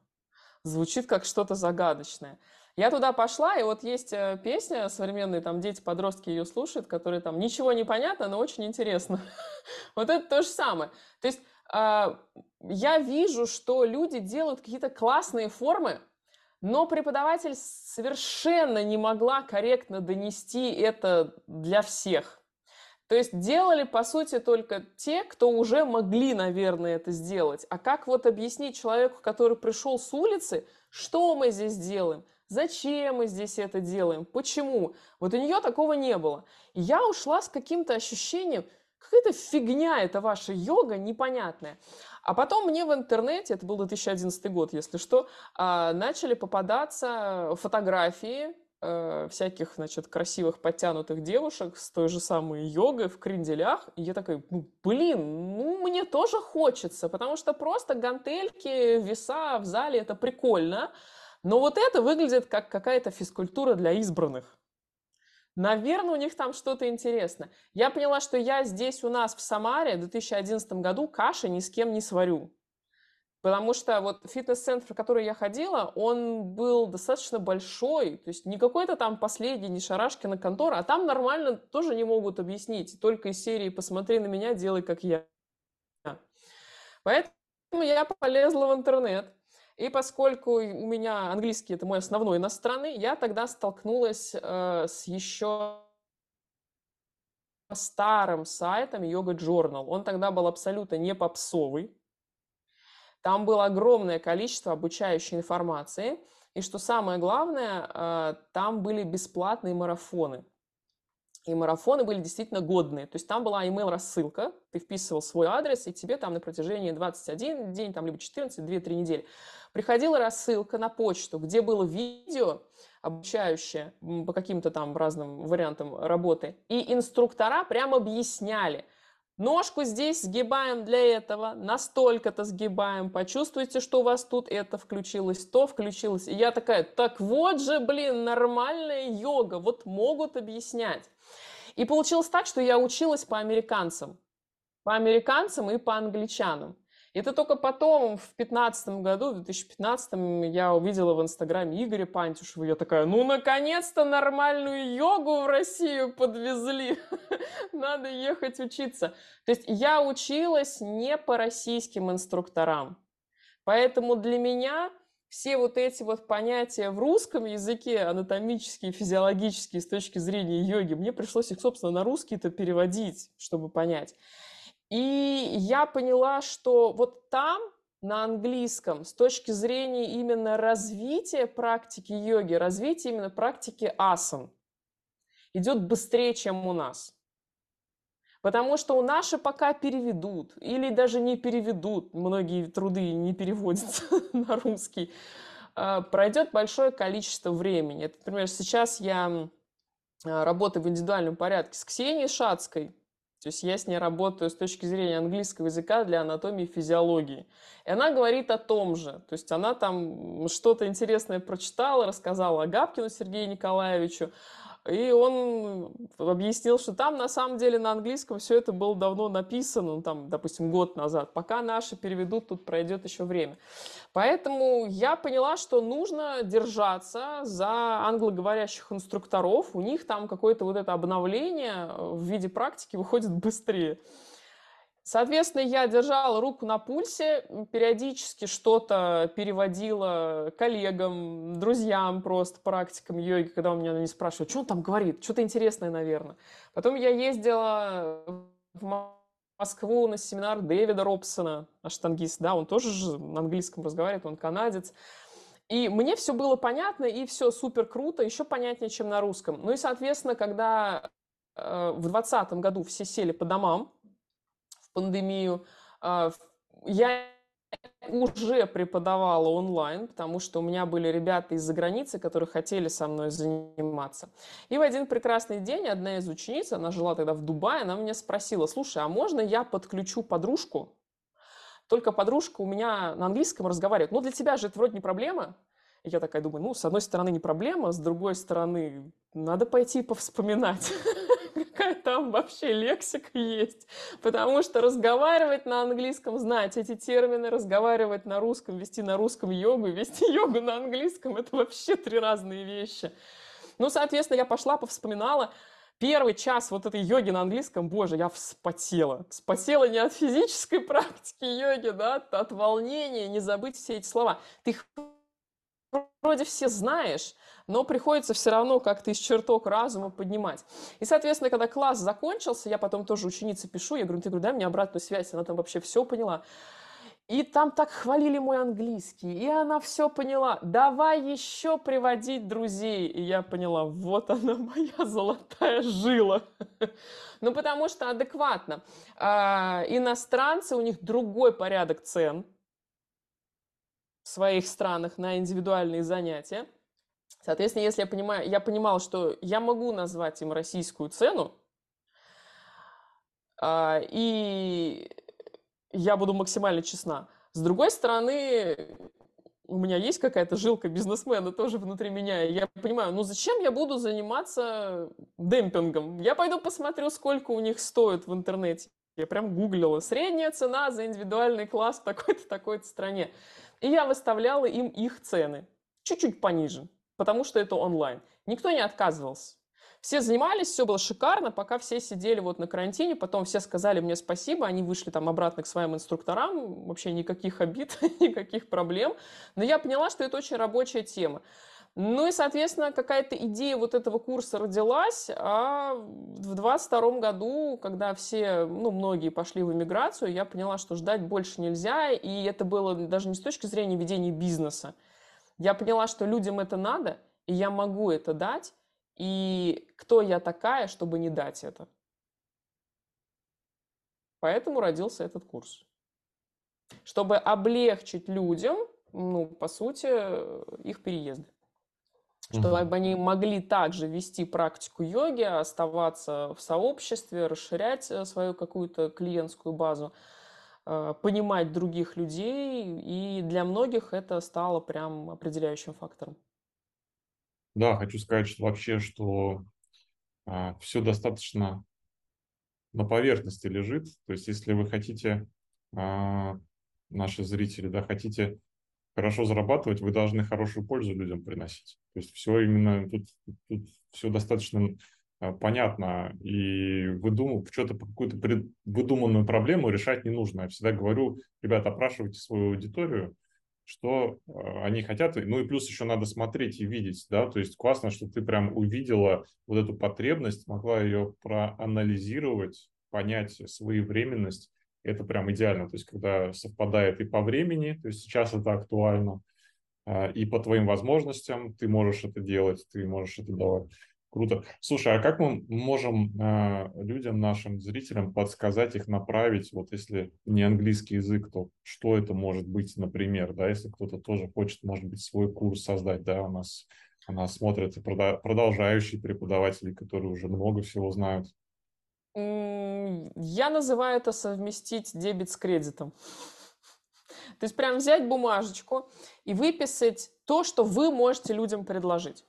Звучит как что-то загадочное. Я туда пошла, и вот есть э, песня современные, там дети, подростки ее слушают, которые там ничего не понятно, но очень интересно. Вот это то же самое. То есть а, я вижу, что люди делают какие-то классные формы, но преподаватель совершенно не могла корректно донести это для всех. То есть делали, по сути, только те, кто уже могли, наверное, это сделать. А как вот объяснить человеку, который пришел с улицы, что мы здесь делаем, зачем мы здесь это делаем, почему? Вот у нее такого не было. И я ушла с каким-то ощущением, какая-то фигня это ваша йога непонятная. А потом мне в интернете, это был 2011 год, если что, а, начали попадаться фотографии э, всяких, значит, красивых подтянутых девушек с той же самой йогой в кренделях. И я такая, ну, блин, ну, мне тоже хочется, потому что просто гантельки, веса в зале – это прикольно. Но вот это выглядит как какая-то физкультура для избранных. Наверное, у них там что-то интересное. Я поняла, что я здесь у нас в Самаре в 2011 году каши ни с кем не сварю. Потому что вот фитнес-центр, в который я ходила, он был достаточно большой. То есть не какой-то там последний, не шарашкина контора, а там нормально тоже не могут объяснить. Только из серии «Посмотри на меня, делай как я». Поэтому я полезла в интернет и поскольку у меня английский это мой основной иностранный, я тогда столкнулась э, с еще старым сайтом Yoga Journal. Он тогда был абсолютно не попсовый. Там было огромное количество обучающей информации. И что самое главное, э, там были бесплатные марафоны. И марафоны были действительно годные. То есть там была email рассылка, ты вписывал свой адрес, и тебе там на протяжении 21 день, там либо 14, 2-3 недели приходила рассылка на почту, где было видео, обучающее по каким-то там разным вариантам работы, и инструктора прямо объясняли, Ножку здесь сгибаем для этого, настолько-то сгибаем, почувствуйте, что у вас тут это включилось, то включилось. И я такая, так вот же, блин, нормальная йога, вот могут объяснять. И получилось так, что я училась по американцам. По американцам и по англичанам. Это только потом, в 2015 году, в 2015 я увидела в Инстаграме Игоря Пантюшева. Я такая, ну, наконец-то нормальную йогу в Россию подвезли. Надо ехать учиться. То есть я училась не по российским инструкторам. Поэтому для меня все вот эти вот понятия в русском языке, анатомические, физиологические, с точки зрения йоги, мне пришлось их, собственно, на русский-то переводить, чтобы понять. И я поняла, что вот там на английском с точки зрения именно развития практики йоги, развития именно практики асан идет быстрее, чем у нас. Потому что у наши пока переведут, или даже не переведут, многие труды не переводятся на русский, а, пройдет большое количество времени. Это, например, сейчас я а, работаю в индивидуальном порядке с Ксенией Шацкой, то есть я с ней работаю с точки зрения английского языка для анатомии и физиологии. И она говорит о том же. То есть она там что-то интересное прочитала, рассказала о Габкину Сергею Николаевичу, и он объяснил, что там на самом деле на английском все это было давно написано, ну, там, допустим, год назад. Пока наши переведут, тут пройдет еще время. Поэтому я поняла, что нужно держаться за англоговорящих инструкторов. У них там какое-то вот это обновление в виде практики выходит быстрее. Соответственно, я держала руку на пульсе, периодически что-то переводила коллегам, друзьям просто, практикам йоги, когда у меня они спрашивают, что он там говорит, что-то интересное, наверное. Потом я ездила в Москву на семинар Дэвида Робсона, аштангист, да, он тоже же на английском разговаривает, он канадец. И мне все было понятно, и все супер круто, еще понятнее, чем на русском. Ну и, соответственно, когда э, в 2020 году все сели по домам, пандемию. А, я уже преподавала онлайн, потому что у меня были ребята из-за границы, которые хотели со мной заниматься. И в один прекрасный день одна из учениц, она жила тогда в Дубае, она меня спросила, слушай, а можно я подключу подружку? Только подружка у меня на английском разговаривает. Ну, для тебя же это вроде не проблема. И я такая думаю, ну, с одной стороны не проблема, с другой стороны надо пойти повспоминать. какая там вообще лексика есть. Потому что разговаривать на английском, знать эти термины, разговаривать на русском, вести на русском йогу вести йогу на английском, это вообще три разные вещи. Ну, соответственно, я пошла, повспоминала, Первый час вот этой йоги на английском, боже, я вспотела. Вспотела не от физической практики йоги, да, от волнения, не забыть все эти слова. Ты их вроде все знаешь, но приходится все равно как-то из чертог разума поднимать. И, соответственно, когда класс закончился, я потом тоже ученице пишу, я говорю, ты говорю, дай мне обратную связь, она там вообще все поняла. И там так хвалили мой английский, и она все поняла. Давай еще приводить друзей. И я поняла, вот она моя золотая жила. Ну, потому что адекватно. А, иностранцы, у них другой порядок цен в своих странах на индивидуальные занятия. Соответственно, если я понимаю, я понимала, что я могу назвать им российскую цену, а, и я буду максимально честна. С другой стороны, у меня есть какая-то жилка бизнесмена тоже внутри меня, и я понимаю, ну зачем я буду заниматься демпингом? Я пойду посмотрю, сколько у них стоит в интернете. Я прям гуглила. Средняя цена за индивидуальный класс в такой-то, такой-то стране. И я выставляла им их цены. Чуть-чуть пониже потому что это онлайн. Никто не отказывался. Все занимались, все было шикарно, пока все сидели вот на карантине, потом все сказали мне спасибо, они вышли там обратно к своим инструкторам, вообще никаких обид, никаких проблем. Но я поняла, что это очень рабочая тема. Ну и, соответственно, какая-то идея вот этого курса родилась, а в 22 году, когда все, ну, многие пошли в эмиграцию, я поняла, что ждать больше нельзя, и это было даже не с точки зрения ведения бизнеса, я поняла, что людям это надо, и я могу это дать, и кто я такая, чтобы не дать это. Поэтому родился этот курс. Чтобы облегчить людям, ну, по сути, их переезды. Чтобы угу. они могли также вести практику йоги, оставаться в сообществе, расширять э, свою какую-то клиентскую базу. Э, понимать других людей, и для многих это стало прям определяющим фактором. Да, хочу сказать, что вообще, что а, все достаточно на поверхности лежит. То есть, если вы хотите, а, наши зрители, да, хотите хорошо зарабатывать, вы должны хорошую пользу людям приносить. То есть все именно тут, тут все достаточно Э, понятно, и выдум... что-то какую-то выдуманную проблему решать не нужно. Я всегда говорю, ребята, опрашивайте свою аудиторию, что э, они хотят, ну и плюс еще надо смотреть и видеть, да, то есть классно, что ты прям увидела вот эту потребность, могла ее проанализировать, понять своевременность это прям идеально. То есть, когда совпадает и по времени, то есть сейчас это актуально, а, и по твоим возможностям ты можешь это делать, ты можешь это давать. Круто. Слушай, а как мы можем э, людям, нашим зрителям подсказать их направить, вот если не английский язык, то что это может быть, например, да, если кто-то тоже хочет, может быть, свой курс создать, да, у нас, у нас смотрят продолжающие преподаватели, которые уже много всего знают. Я называю это совместить дебет с кредитом. То есть прям взять бумажечку и выписать то, что вы можете людям предложить.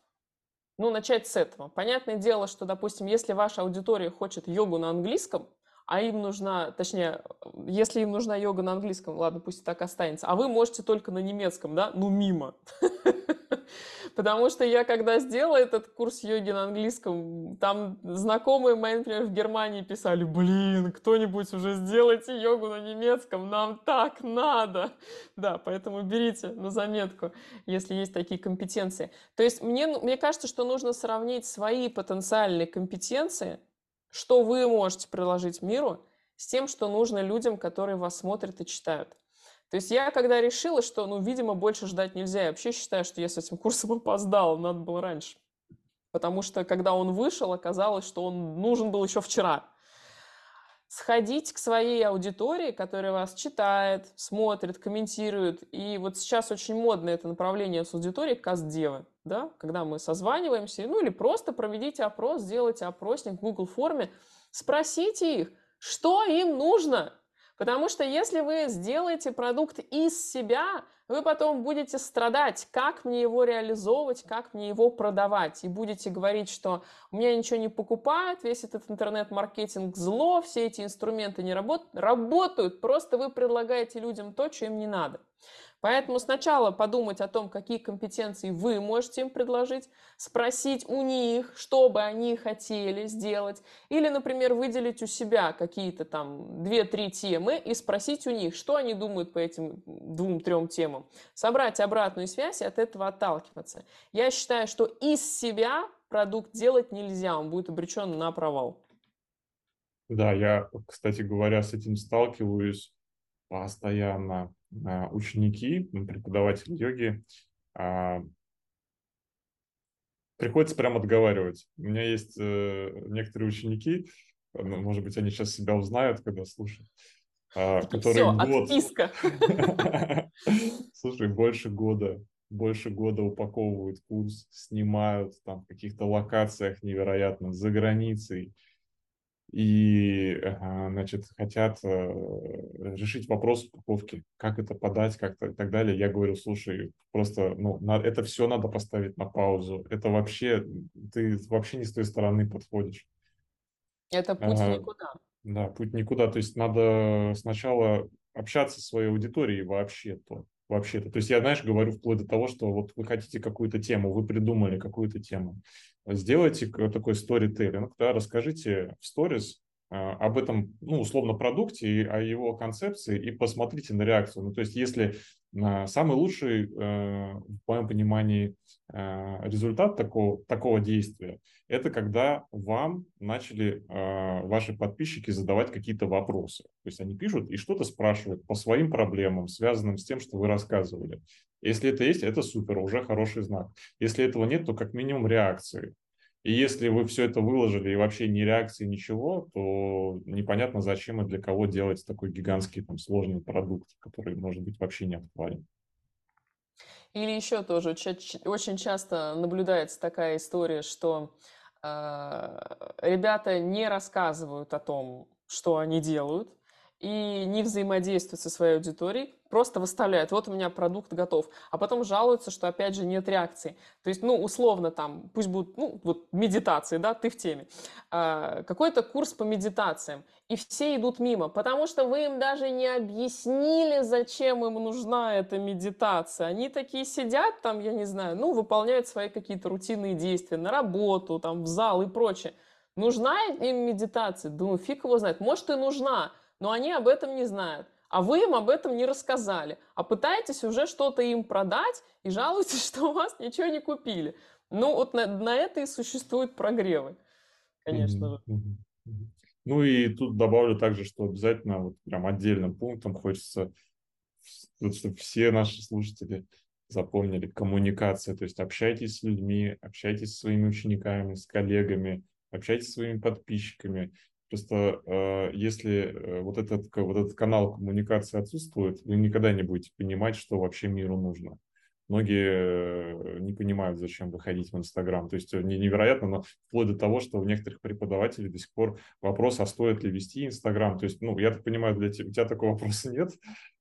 Ну, начать с этого. Понятное дело, что, допустим, если ваша аудитория хочет йогу на английском, а им нужна, точнее, если им нужна йога на английском, ладно, пусть так останется, а вы можете только на немецком, да, ну, мимо. Потому что я, когда сделала этот курс йоги на английском, там знакомые мои, например, в Германии писали, блин, кто-нибудь уже сделайте йогу на немецком, нам так надо. Да, поэтому берите на заметку, если есть такие компетенции. То есть мне, мне кажется, что нужно сравнить свои потенциальные компетенции, что вы можете приложить миру, с тем, что нужно людям, которые вас смотрят и читают. То есть я когда решила, что, ну, видимо, больше ждать нельзя, я вообще считаю, что я с этим курсом опоздала, надо было раньше. Потому что, когда он вышел, оказалось, что он нужен был еще вчера. Сходить к своей аудитории, которая вас читает, смотрит, комментирует. И вот сейчас очень модно это направление с аудиторией каст-девы, да, когда мы созваниваемся, ну или просто проведите опрос, сделайте опросник в Google форме, спросите их, что им нужно, Потому что если вы сделаете продукт из себя, вы потом будете страдать, как мне его реализовывать, как мне его продавать. И будете говорить, что у меня ничего не покупают, весь этот интернет-маркетинг зло, все эти инструменты не работают. Работают, просто вы предлагаете людям то, что им не надо. Поэтому сначала подумать о том, какие компетенции вы можете им предложить, спросить у них, что бы они хотели сделать, или, например, выделить у себя какие-то там 2-3 темы и спросить у них, что они думают по этим двум-трем темам. Собрать обратную связь и от этого отталкиваться. Я считаю, что из себя продукт делать нельзя, он будет обречен на провал. Да, я, кстати говоря, с этим сталкиваюсь постоянно ученики, преподаватели йоги, а, приходится прямо отговаривать. У меня есть э, некоторые ученики, может быть, они сейчас себя узнают, когда слушают, а, которые Все, год... отписка. Слушай, больше года, больше года упаковывают курс, снимают там в каких-то локациях невероятно за границей, и, значит, хотят э, решить вопрос упаковки, как это подать, как-то и так далее. Я говорю, слушай, просто, ну, на, это все надо поставить на паузу. Это вообще, ты вообще не с той стороны подходишь. Это путь а, никуда. Да, путь никуда. То есть надо сначала общаться со своей аудиторией вообще-то. Вообще-то. То есть я, знаешь, говорю вплоть до того, что вот вы хотите какую-то тему, вы придумали какую-то тему сделайте такой сторителлинг, да, расскажите в сторис а, об этом, ну, условно, продукте, о его концепции, и посмотрите на реакцию. Ну, то есть, если а, самый лучший, э, в моем понимании, а, результат такого, такого действия, это когда вам начали ваши подписчики задавать какие-то вопросы. То есть, они пишут и что-то спрашивают по своим проблемам, связанным с тем, что вы рассказывали. Если это есть, это супер, уже хороший знак. Если этого нет, то как минимум реакции. И если вы все это выложили и вообще ни реакции, ничего, то непонятно, зачем и для кого делать такой гигантский там, сложный продукт, который может быть вообще не актуален. Или еще тоже очень часто наблюдается такая история, что э, ребята не рассказывают о том, что они делают, и не взаимодействуют со своей аудиторией, просто выставляют, вот у меня продукт готов, а потом жалуются, что опять же нет реакции. То есть, ну, условно там, пусть будут, ну, вот медитации, да, ты в теме, а, какой-то курс по медитациям, и все идут мимо, потому что вы им даже не объяснили, зачем им нужна эта медитация. Они такие сидят там, я не знаю, ну, выполняют свои какие-то рутинные действия на работу, там, в зал и прочее. Нужна им медитация? Думаю, фиг его знает. Может и нужна, но они об этом не знают. А вы им об этом не рассказали, а пытаетесь уже что-то им продать и жалуетесь, что у вас ничего не купили. Ну, вот на, на это и существуют прогревы, конечно же. Ну и тут добавлю также, что обязательно вот прям отдельным пунктом хочется, чтобы все наши слушатели запомнили коммуникация, то есть общайтесь с людьми, общайтесь со своими учениками, с коллегами, общайтесь со своими подписчиками. Просто э, если э, вот, этот, вот этот канал коммуникации отсутствует, вы никогда не будете понимать, что вообще миру нужно многие э, не понимают, зачем выходить в Инстаграм. То есть э, невероятно, но вплоть до того, что у некоторых преподавателей до сих пор вопрос, а стоит ли вести Инстаграм. То есть, ну, я так понимаю, для тебя, у тебя такого вопроса нет.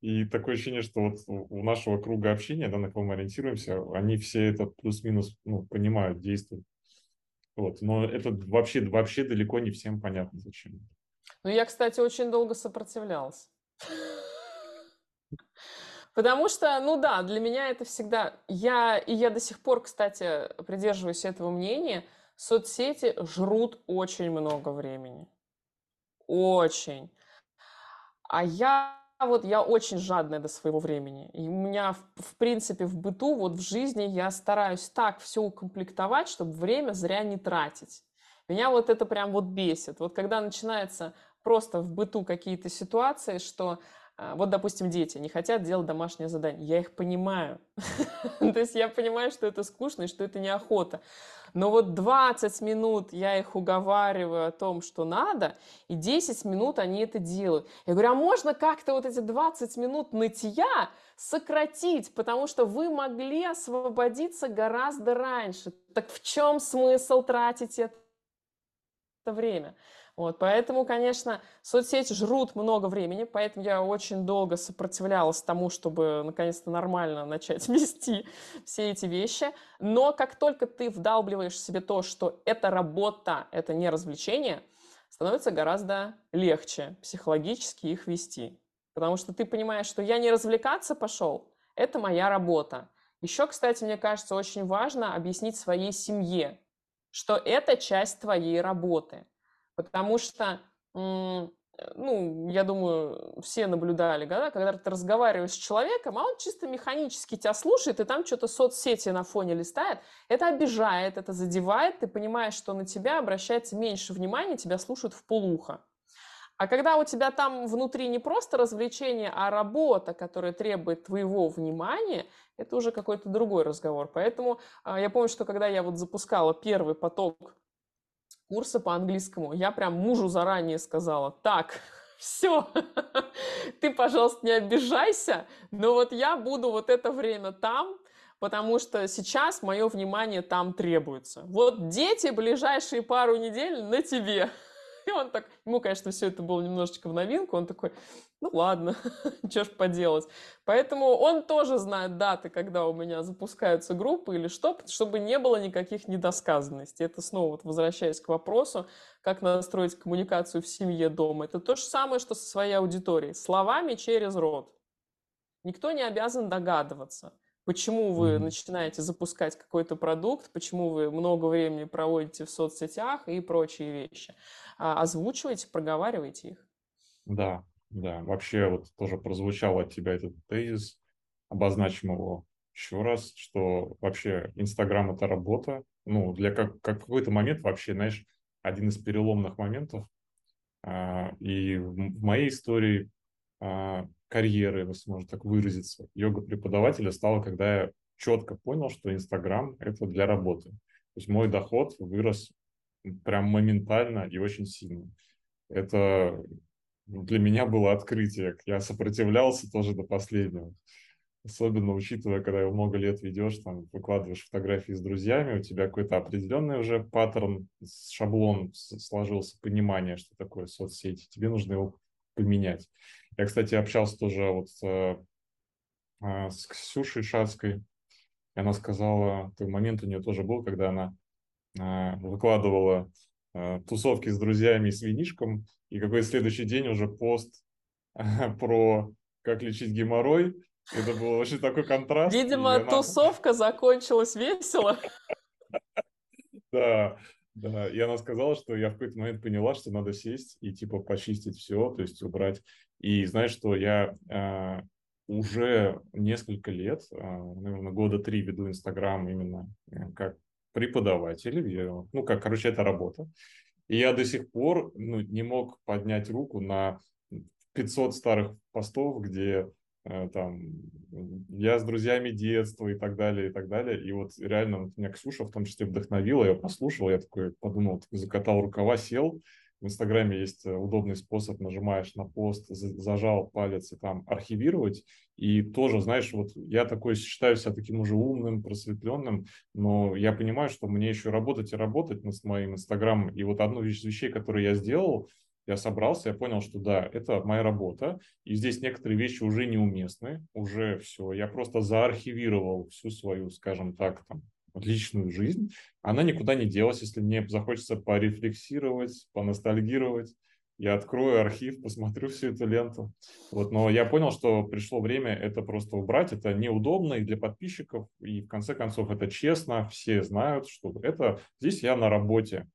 И такое ощущение, что вот у нашего круга общения, да, на кого мы ориентируемся, они все это плюс-минус ну, понимают, действуют. Вот. Но это вообще, вообще далеко не всем понятно, зачем. Ну, я, кстати, очень долго сопротивлялась. Потому что, ну да, для меня это всегда... Я, и я до сих пор, кстати, придерживаюсь этого мнения, соцсети жрут очень много времени. Очень. А я вот я очень жадная до своего времени. И у меня, в, в принципе, в быту, вот в жизни я стараюсь так все укомплектовать, чтобы время зря не тратить. Меня вот это прям вот бесит. Вот когда начинается просто в быту какие-то ситуации, что а, вот, допустим, дети не хотят делать домашнее задание. Я их понимаю. То есть я понимаю, что это скучно и что это неохота. Но вот 20 минут я их уговариваю о том, что надо, и 10 минут они это делают. Я говорю, а можно как-то вот эти 20 минут нытья сократить, потому что вы могли освободиться гораздо раньше. Так в чем смысл тратить это время? Вот, поэтому, конечно, соцсети жрут много времени, поэтому я очень долго сопротивлялась тому, чтобы наконец-то нормально начать вести все эти вещи. Но как только ты вдалбливаешь себе то, что это работа, это не развлечение, становится гораздо легче психологически их вести. Потому что ты понимаешь, что я не развлекаться пошел, это моя работа. Еще, кстати, мне кажется, очень важно объяснить своей семье, что это часть твоей работы – Потому что, ну, я думаю, все наблюдали, да, когда ты разговариваешь с человеком, а он чисто механически тебя слушает, и там что-то соцсети на фоне листает, это обижает, это задевает, ты понимаешь, что на тебя обращается меньше внимания, тебя слушают в полухо. А когда у тебя там внутри не просто развлечение, а работа, которая требует твоего внимания, это уже какой-то другой разговор. Поэтому а, я помню, что когда я вот запускала первый поток курса по английскому, я прям мужу заранее сказала, так, все, ты, пожалуйста, не обижайся, но вот я буду вот это время там, потому что сейчас мое внимание там требуется. Вот дети ближайшие пару недель на тебе. И он так, ему, конечно, все это было немножечко в новинку, он такой, ну ладно, что ж поделать. Поэтому он тоже знает даты, когда у меня запускаются группы или что, чтобы не было никаких недосказанностей. Это снова вот возвращаясь к вопросу, как настроить коммуникацию в семье дома. Это то же самое, что со своей аудиторией. Словами через рот. Никто не обязан догадываться почему вы начинаете запускать какой-то продукт, почему вы много времени проводите в соцсетях и прочие вещи. А, озвучивайте, проговаривайте их. Да, да. Вообще вот тоже прозвучал от тебя этот тезис, обозначим его еще раз, что вообще Инстаграм – это работа. Ну, для как, как какой-то момент вообще, знаешь, один из переломных моментов. А, и в моей истории а, карьеры, если можно так выразиться, йога-преподавателя стало, когда я четко понял, что Инстаграм – это для работы. То есть мой доход вырос прям моментально и очень сильно. Это для меня было открытие. Я сопротивлялся тоже до последнего. Особенно учитывая, когда много лет ведешь, там, выкладываешь фотографии с друзьями, у тебя какой-то определенный уже паттерн, шаблон сложился, понимание, что такое соцсети. Тебе нужно его поменять. Я, кстати, общался тоже вот э, э, с Ксюшей Шацкой. И она сказала, такой момент у нее тоже был, когда она выкладывала тусовки с друзьями и с винишком, и какой следующий день уже пост про как лечить геморрой. Это был очень такой контраст. Видимо, она... тусовка закончилась весело. Да, да, и она сказала, что я в какой-то момент поняла, что надо сесть и типа почистить все, то есть убрать. И знаешь, что я э, уже несколько лет, э, наверное, года три веду Инстаграм именно э, как преподаватель. Я, ну, как, короче, это работа. И я до сих пор ну, не мог поднять руку на 500 старых постов, где э, там я с друзьями детства и так далее, и так далее. И вот реально вот меня Ксюша в том числе вдохновила, я послушал, я такой подумал, такой закатал рукава, сел, в Инстаграме есть э, удобный способ, нажимаешь на пост, зажал палец и там архивировать. И тоже, знаешь, вот я такой считаю себя таким уже умным, просветленным, но я понимаю, что мне еще работать и работать над моим Инстаграмом. И вот одну из вещей, которую я сделал, я собрался, я понял, что да, это моя работа, и здесь некоторые вещи уже неуместны, уже все, я просто заархивировал всю свою, скажем так, там, личную жизнь, она никуда не делась. Если мне захочется порефлексировать, поностальгировать, я открою архив, посмотрю всю эту ленту. Вот, но я понял, что пришло время это просто убрать. Это неудобно и для подписчиков, и в конце концов это честно. Все знают, что это здесь я на работе.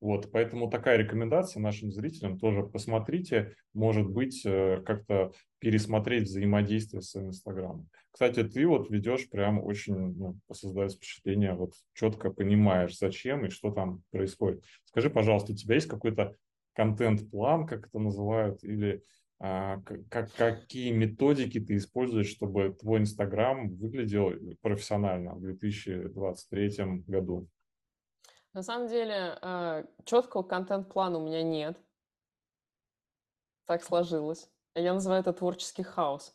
Вот, поэтому такая рекомендация нашим зрителям тоже посмотрите, может быть, э, как-то пересмотреть взаимодействие с Инстаграмом. Кстати, ты вот ведешь прям очень, ну, создает впечатление, вот четко понимаешь, зачем и что там происходит. Скажи, пожалуйста, у тебя есть какой-то контент-план, как это называют, или а, как, какие методики ты используешь, чтобы твой Инстаграм выглядел профессионально в 2023 году? На самом деле, э, четкого контент-плана у меня нет. Так сложилось. Я называю это творческий хаос.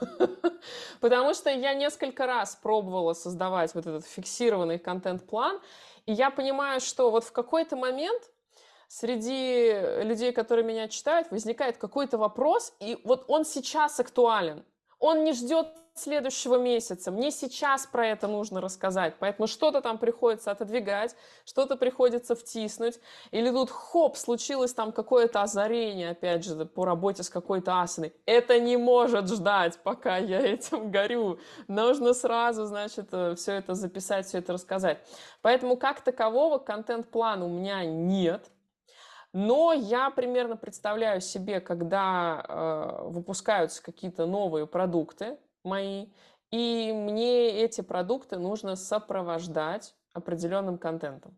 Потому что я несколько раз пробовала создавать вот этот фиксированный контент-план, и я понимаю, что вот в какой-то момент среди людей, которые меня читают, возникает какой-то вопрос, и вот он сейчас актуален. Он не ждет следующего месяца. Мне сейчас про это нужно рассказать. Поэтому что-то там приходится отодвигать, что-то приходится втиснуть. Или тут, хоп, случилось там какое-то озарение, опять же, по работе с какой-то асаной. Это не может ждать, пока я этим горю. Нужно сразу, значит, э, все это записать, все это рассказать. Поэтому как такового контент-плана у меня нет. Но я примерно представляю себе, когда э, выпускаются какие-то новые продукты, мои, и мне эти продукты нужно сопровождать определенным контентом.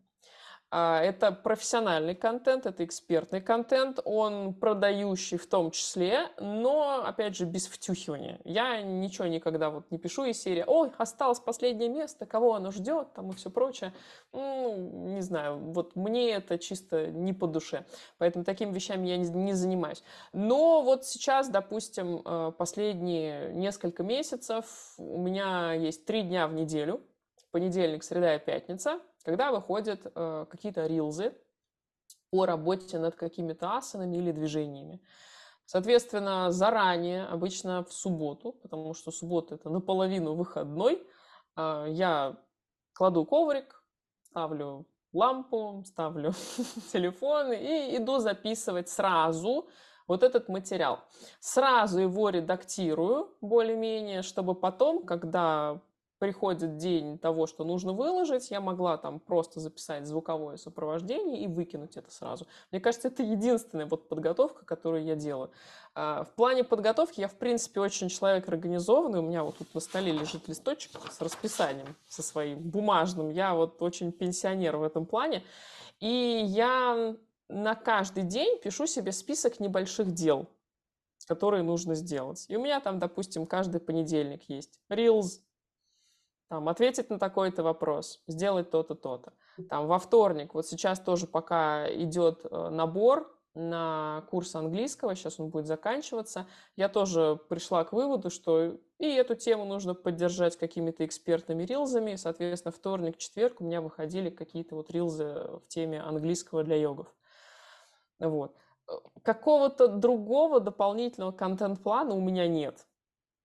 А, это профессиональный контент, это экспертный контент, он продающий в том числе, но, опять же, без втюхивания. Я ничего никогда вот не пишу из серии «Ой, осталось последнее место, кого оно ждет?» там и все прочее. Ну, не знаю, вот мне это чисто не по душе, поэтому такими вещами я не занимаюсь. Но вот сейчас, допустим, э, последние несколько месяцев у меня есть три дня в неделю, понедельник, среда и пятница – когда выходят э, какие-то рилзы о работе над какими-то асанами или движениями. Соответственно, заранее, обычно в субботу, потому что суббота это наполовину выходной, э, я кладу коврик, ставлю лампу, ставлю телефон и иду записывать сразу вот этот материал. Сразу его редактирую более-менее, чтобы потом, когда приходит день того, что нужно выложить, я могла там просто записать звуковое сопровождение и выкинуть это сразу. Мне кажется, это единственная вот подготовка, которую я делаю. А, в плане подготовки я, в принципе, очень человек организованный. У меня вот тут на столе лежит листочек с расписанием, со своим бумажным. Я вот очень пенсионер в этом плане. И я на каждый день пишу себе список небольших дел, которые нужно сделать. И у меня там, допустим, каждый понедельник есть Reels, там, ответить на такой-то вопрос, сделать то-то, то-то. Там, во вторник, вот сейчас тоже пока идет э, набор на курс английского, сейчас он будет заканчиваться, я тоже пришла к выводу, что и эту тему нужно поддержать какими-то экспертными рилзами, соответственно, вторник, четверг у меня выходили какие-то вот рилзы в теме английского для йогов. Вот. Э, какого-то другого дополнительного контент-плана у меня нет.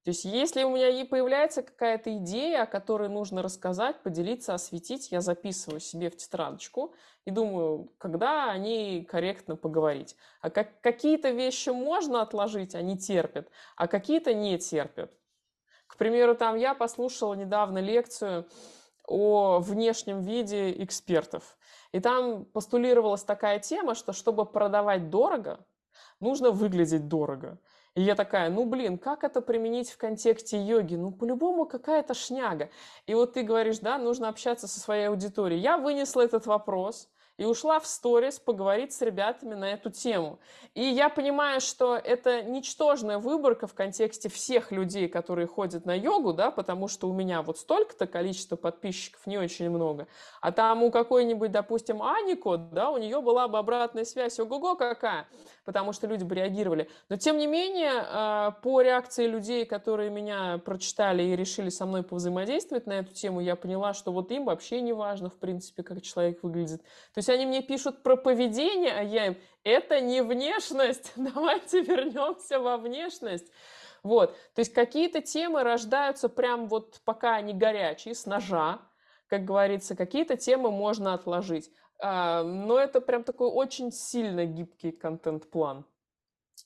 То есть если у меня и появляется какая-то идея, о которой нужно рассказать, поделиться, осветить, я записываю себе в тетрадочку и думаю, когда о ней корректно поговорить. А как, какие-то вещи можно отложить, они терпят, а какие-то не терпят. К примеру, там я послушала недавно лекцию о внешнем виде экспертов. И там постулировалась такая тема, что чтобы продавать дорого, нужно выглядеть дорого. И я такая, ну блин, как это применить в контексте йоги? Ну по-любому какая-то шняга. И вот ты говоришь, да, нужно общаться со своей аудиторией. Я вынесла этот вопрос, и ушла в сторис поговорить с ребятами на эту тему. И я понимаю, что это ничтожная выборка в контексте всех людей, которые ходят на йогу, да, потому что у меня вот столько-то количество подписчиков не очень много. А там у какой-нибудь, допустим, Анико, да, у нее была бы обратная связь, ого-го какая, потому что люди бы реагировали. Но тем не менее, а, по реакции людей, которые меня прочитали и решили со мной повзаимодействовать на эту тему, я поняла, что вот им вообще не важно, в принципе, как человек выглядит. То есть они мне пишут про поведение, а я им, это не внешность, давайте вернемся во внешность. Вот, то есть какие-то темы рождаются прям вот пока они горячие, с ножа, как говорится, какие-то темы можно отложить. А, но это прям такой очень сильно гибкий контент-план.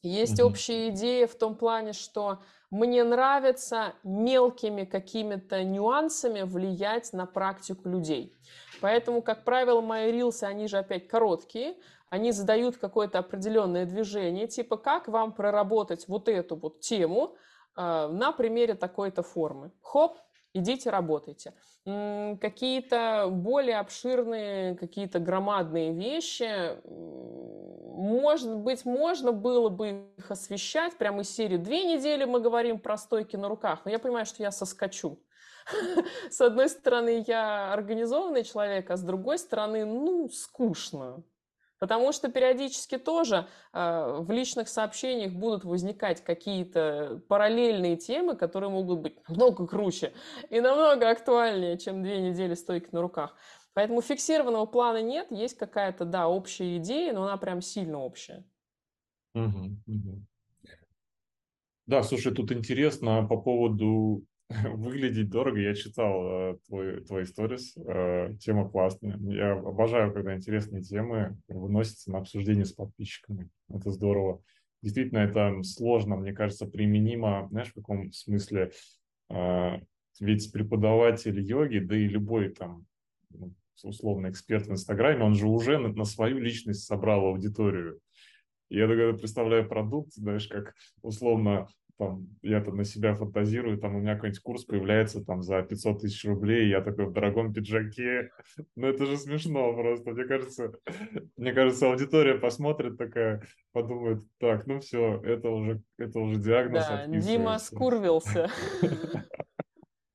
Есть mm-hmm. общая идея в том плане, что мне нравится мелкими какими-то нюансами влиять на практику людей. Поэтому, как правило, мои рилсы, они же опять короткие, они задают какое-то определенное движение, типа как вам проработать вот эту вот тему э, на примере такой-то формы. Хоп, идите работайте. Какие-то более обширные, какие-то громадные вещи, может быть, можно было бы их освещать прямо из серии «Две недели мы говорим про стойки на руках», но я понимаю, что я соскочу. С одной стороны, я организованный человек, а с другой стороны, ну, скучно. Потому что периодически тоже э, в личных сообщениях будут возникать какие-то параллельные темы, которые могут быть намного круче и намного актуальнее, чем две недели стойки на руках. Поэтому фиксированного плана нет, есть какая-то, да, общая идея, но она прям сильно общая. Угу, угу. Да, слушай, тут интересно по поводу выглядеть дорого. Я читал э, твой, твои сторис, э, тема классная. Я обожаю, когда интересные темы выносятся на обсуждение с подписчиками. Это здорово. Действительно, это сложно, мне кажется, применимо, знаешь, в каком смысле? Э, ведь преподаватель йоги, да и любой там ну, условно эксперт в Инстаграме, он же уже на, на свою личность собрал аудиторию. Я тогда представляю продукт, знаешь, как условно там, я там на себя фантазирую, там у меня какой-нибудь курс появляется там за 500 тысяч рублей, я такой в дорогом пиджаке. Ну, это же смешно просто. Мне кажется, мне кажется, аудитория посмотрит такая, подумает, так, ну все, это уже, это уже диагноз Да, Дима скурвился.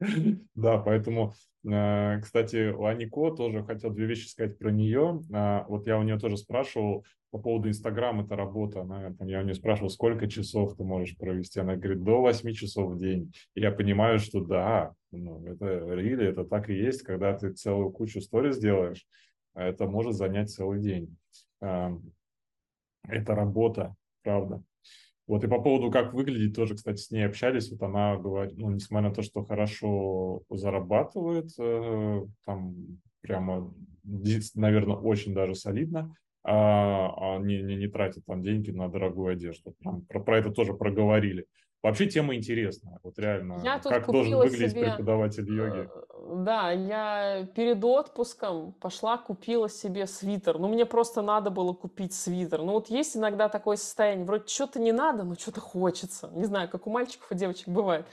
Да, поэтому, э, кстати, у Анико тоже хотел две вещи сказать про нее. А, вот я у нее тоже спрашивал по поводу Инстаграм, это работа. Она, я у нее спрашивал, сколько часов ты можешь провести. Она говорит, до 8 часов в день. И я понимаю, что да, ну, это really, это так и есть, когда ты целую кучу сториз делаешь, это может занять целый день. Это работа, правда. Вот и по поводу, как выглядит, тоже, кстати, с ней общались. Вот она говорит, ну, несмотря на то, что хорошо зарабатывает, э, там прямо, наверное, очень даже солидно, а, а не, не, не тратит там деньги на дорогую одежду. Прям про, про это тоже проговорили. Вообще тема интересная. Вот реально, я как должен выглядеть себе... преподаватель йоги. Э, да, я перед отпуском пошла, купила себе свитер. Ну, мне просто надо было купить свитер. Ну, вот есть иногда такое состояние, вроде что-то не надо, но что-то хочется. Не знаю, как у мальчиков и девочек бывает.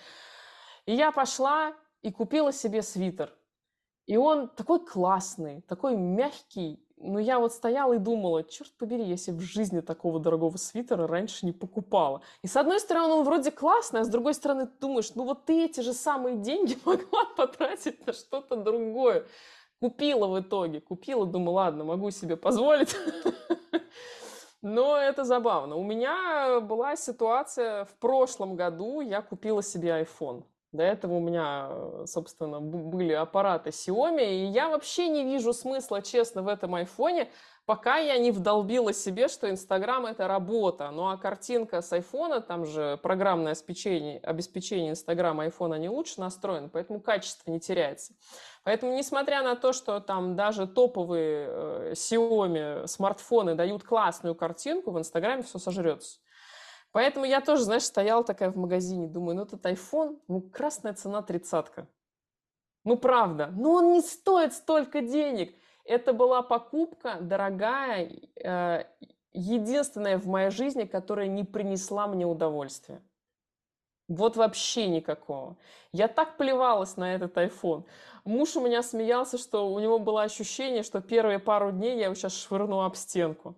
И я пошла и купила себе свитер. И он такой классный, такой мягкий, но я вот стояла и думала, черт побери, я себе в жизни такого дорогого свитера раньше не покупала. И с одной стороны, он вроде классный, а с другой стороны, ты думаешь, ну вот ты эти же самые деньги могла потратить на что-то другое. Купила в итоге, купила, думаю, ладно, могу себе позволить. Но это забавно. У меня была ситуация в прошлом году, я купила себе iPhone. До этого у меня, э, собственно, были аппараты Xiaomi, и я вообще не вижу смысла, честно, в этом айфоне, пока я не вдолбила себе, что Инстаграм — это работа. Ну а картинка с айфона, там же программное обеспечение, обеспечение Инстаграма айфона не лучше настроено, поэтому качество не теряется. Поэтому, несмотря на то, что там даже топовые э, Xiaomi смартфоны дают классную картинку, в Инстаграме все сожрется. Поэтому я тоже, знаешь, стояла такая в магазине, думаю, ну этот iPhone, ну красная цена тридцатка. Ну правда, ну он не стоит столько денег. Это была покупка дорогая, э, единственная в моей жизни, которая не принесла мне удовольствия. Вот вообще никакого. Я так плевалась на этот iPhone. Муж у меня смеялся, что у него было ощущение, что первые пару дней я его сейчас швырну об стенку.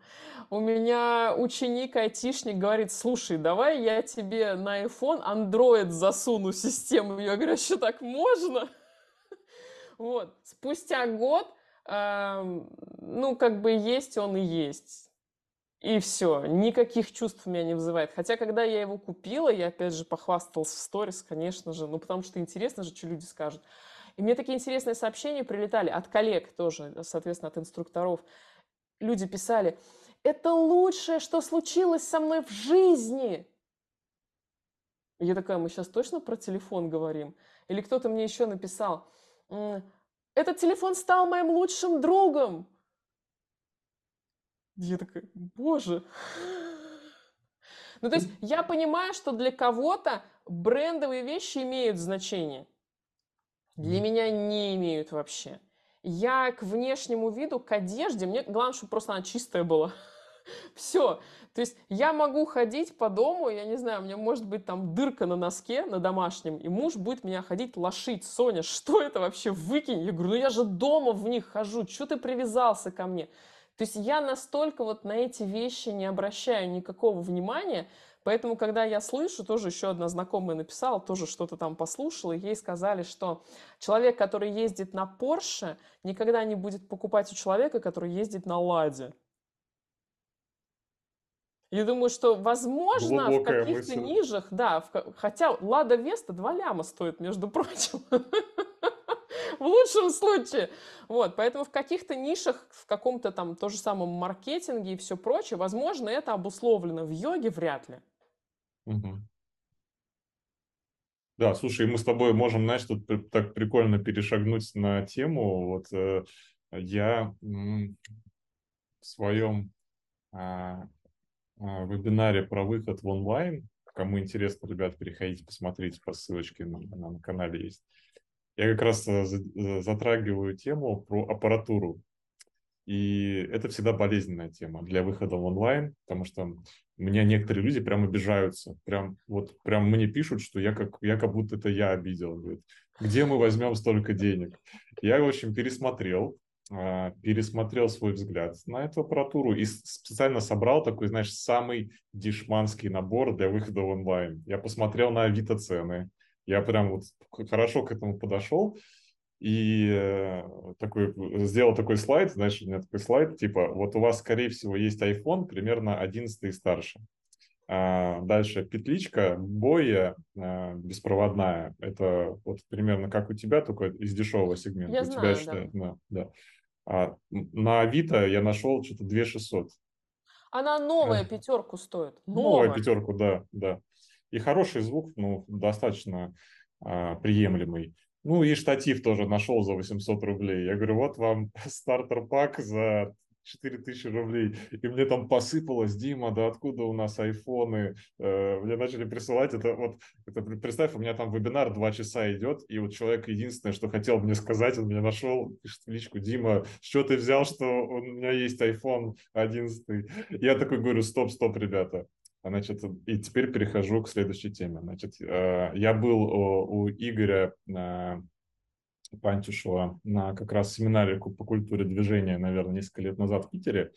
У меня ученик, айтишник говорит, слушай, давай я тебе на iPhone Android засуну систему. Я говорю, а что так можно? Вот. Спустя год, э, ну, как бы есть он и есть. И все, никаких чувств у меня не вызывает. Хотя, когда я его купила, я опять же похвасталась в сторис, конечно же, ну потому что интересно же, что люди скажут. И мне такие интересные сообщения прилетали от коллег тоже, соответственно, от инструкторов. Люди писали, это лучшее, что случилось со мной в жизни. Я такая, мы сейчас точно про телефон говорим? Или кто-то мне еще написал, этот телефон стал моим лучшим другом. Я такая, боже. Ну, то есть я понимаю, что для кого-то брендовые вещи имеют значение. Для меня не имеют вообще. Я к внешнему виду, к одежде, мне главное, чтобы просто она чистая была. Все. То есть я могу ходить по дому, я не знаю, у меня может быть там дырка на носке, на домашнем, и муж будет меня ходить лошить. Соня, что это вообще? Выкинь. Я говорю, ну я же дома в них хожу, что ты привязался ко мне? То есть я настолько вот на эти вещи не обращаю никакого внимания, поэтому, когда я слышу, тоже еще одна знакомая написала, тоже что-то там послушала, и ей сказали, что человек, который ездит на Порше, никогда не будет покупать у человека, который ездит на Ладе. Я думаю, что, возможно, Глубокая в каких-то нижах, да, в, хотя Лада Веста 2 ляма стоит, между прочим. в лучшем случае. Вот, поэтому в каких-то нишах, в каком-то там то же самом маркетинге и все прочее, возможно, это обусловлено. В йоге вряд ли. Угу. Да, слушай, мы с тобой можем, знаешь, тут так прикольно перешагнуть на тему. Вот э, я в своем а, а, вебинаре про выход в онлайн, кому интересно, ребят, переходите, посмотрите по ссылочке на, на канале есть. Я как раз э, э, затрагиваю тему про аппаратуру. И это всегда болезненная тема для выхода в онлайн, потому что меня некоторые люди прям обижаются. Прям вот прям мне пишут, что я как, я как будто это я обидел. Говорит, где мы возьмем столько денег? Я, в общем, пересмотрел, а, пересмотрел свой взгляд на эту аппаратуру и специально собрал такой, знаешь, самый дешманский набор для выхода в онлайн. Я посмотрел на Авито цены, я прям вот хорошо к этому подошел и э, такой, сделал такой слайд, знаешь, у меня такой слайд, типа, вот у вас, скорее всего, есть iPhone примерно 11 и старше. А дальше петличка, боя а, беспроводная. Это вот примерно как у тебя, только из дешевого сегмента. Я у знаю, тебя, да. да, да. А на Авито я нашел что-то 2600. Она новая пятерку стоит. Новая, новая пятерку, да, да. И хороший звук, ну, достаточно а, приемлемый. Ну и штатив тоже нашел за 800 рублей. Я говорю, вот вам стартер-пак за 4000 рублей. И мне там посыпалось, Дима, да откуда у нас айфоны? Э, мне начали присылать это. Вот, это, представь, у меня там вебинар два часа идет, и вот человек единственное, что хотел мне сказать, он меня нашел, пишет в личку, Дима, что ты взял, что у меня есть iPhone 11? Я такой говорю, стоп, стоп, ребята. Значит, и теперь перехожу к следующей теме. Значит, э, я был у Игоря э, Пантюшева на как раз семинаре по культуре движения, наверное, несколько лет назад в Питере.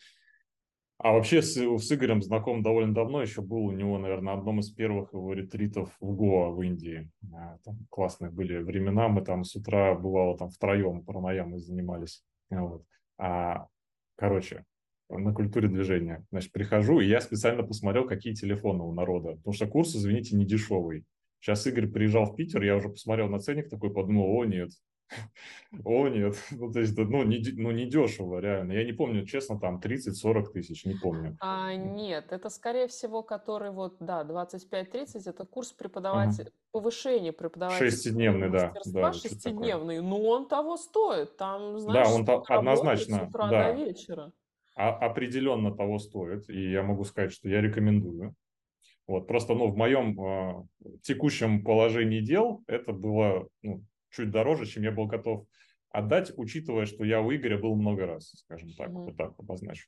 А вообще с, с Игорем знаком довольно давно, еще был у него, наверное, одном из первых его ретритов в Гоа в Индии. Э, там классные были времена, мы там с утра, бывало, там втроем параноямой занимались. Вот. А, короче, на культуре движения. Значит, прихожу, и я специально посмотрел, какие телефоны у народа. Потому что курс, извините, не дешевый. Сейчас Игорь приезжал в Питер, я уже посмотрел на ценник такой, подумал, о нет, о нет, ну то есть, ну не, ну не дешево реально. Я не помню, честно, там 30-40 тысяч, не помню. А, нет, это скорее всего, который вот, да, 25-30, это курс преподавателя, ага. повышение преподавателя. Шестидневный, да. да шестидневный, но он того стоит, там, знаешь, да, он то, однозначно, с утра да. до вечера а, определенно того стоит, и я могу сказать, что я рекомендую. Вот, просто ну, в моем э, текущем положении дел это было ну, чуть дороже, чем я был готов отдать, учитывая, что я у Игоря был много раз, скажем так, mm-hmm. вот так обозначу.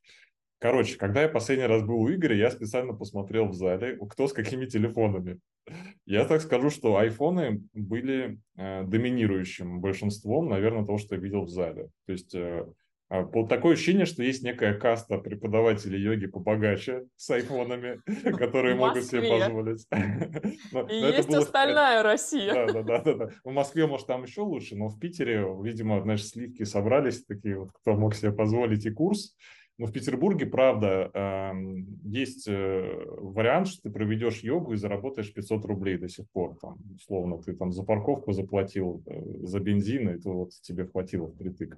Короче, когда я последний раз был у Игоря, я специально посмотрел в зале, кто с какими телефонами. Я так скажу, что айфоны были э, доминирующим большинством, наверное, того, что я видел в зале. То есть э, такое ощущение, что есть некая каста преподавателей йоги побогаче с айфонами, которые могут себе позволить. И есть остальная Россия. Да, да, да, да. В Москве, может, там еще лучше, но в Питере, видимо, знаешь, сливки собрались такие вот, кто мог себе позволить и курс. Но в Петербурге, правда, есть э, вариант, что ты проведешь йогу и заработаешь 500 рублей до сих пор. Там, условно, ты там за парковку заплатил, э, за бензин, и то вот тебе хватило впритык.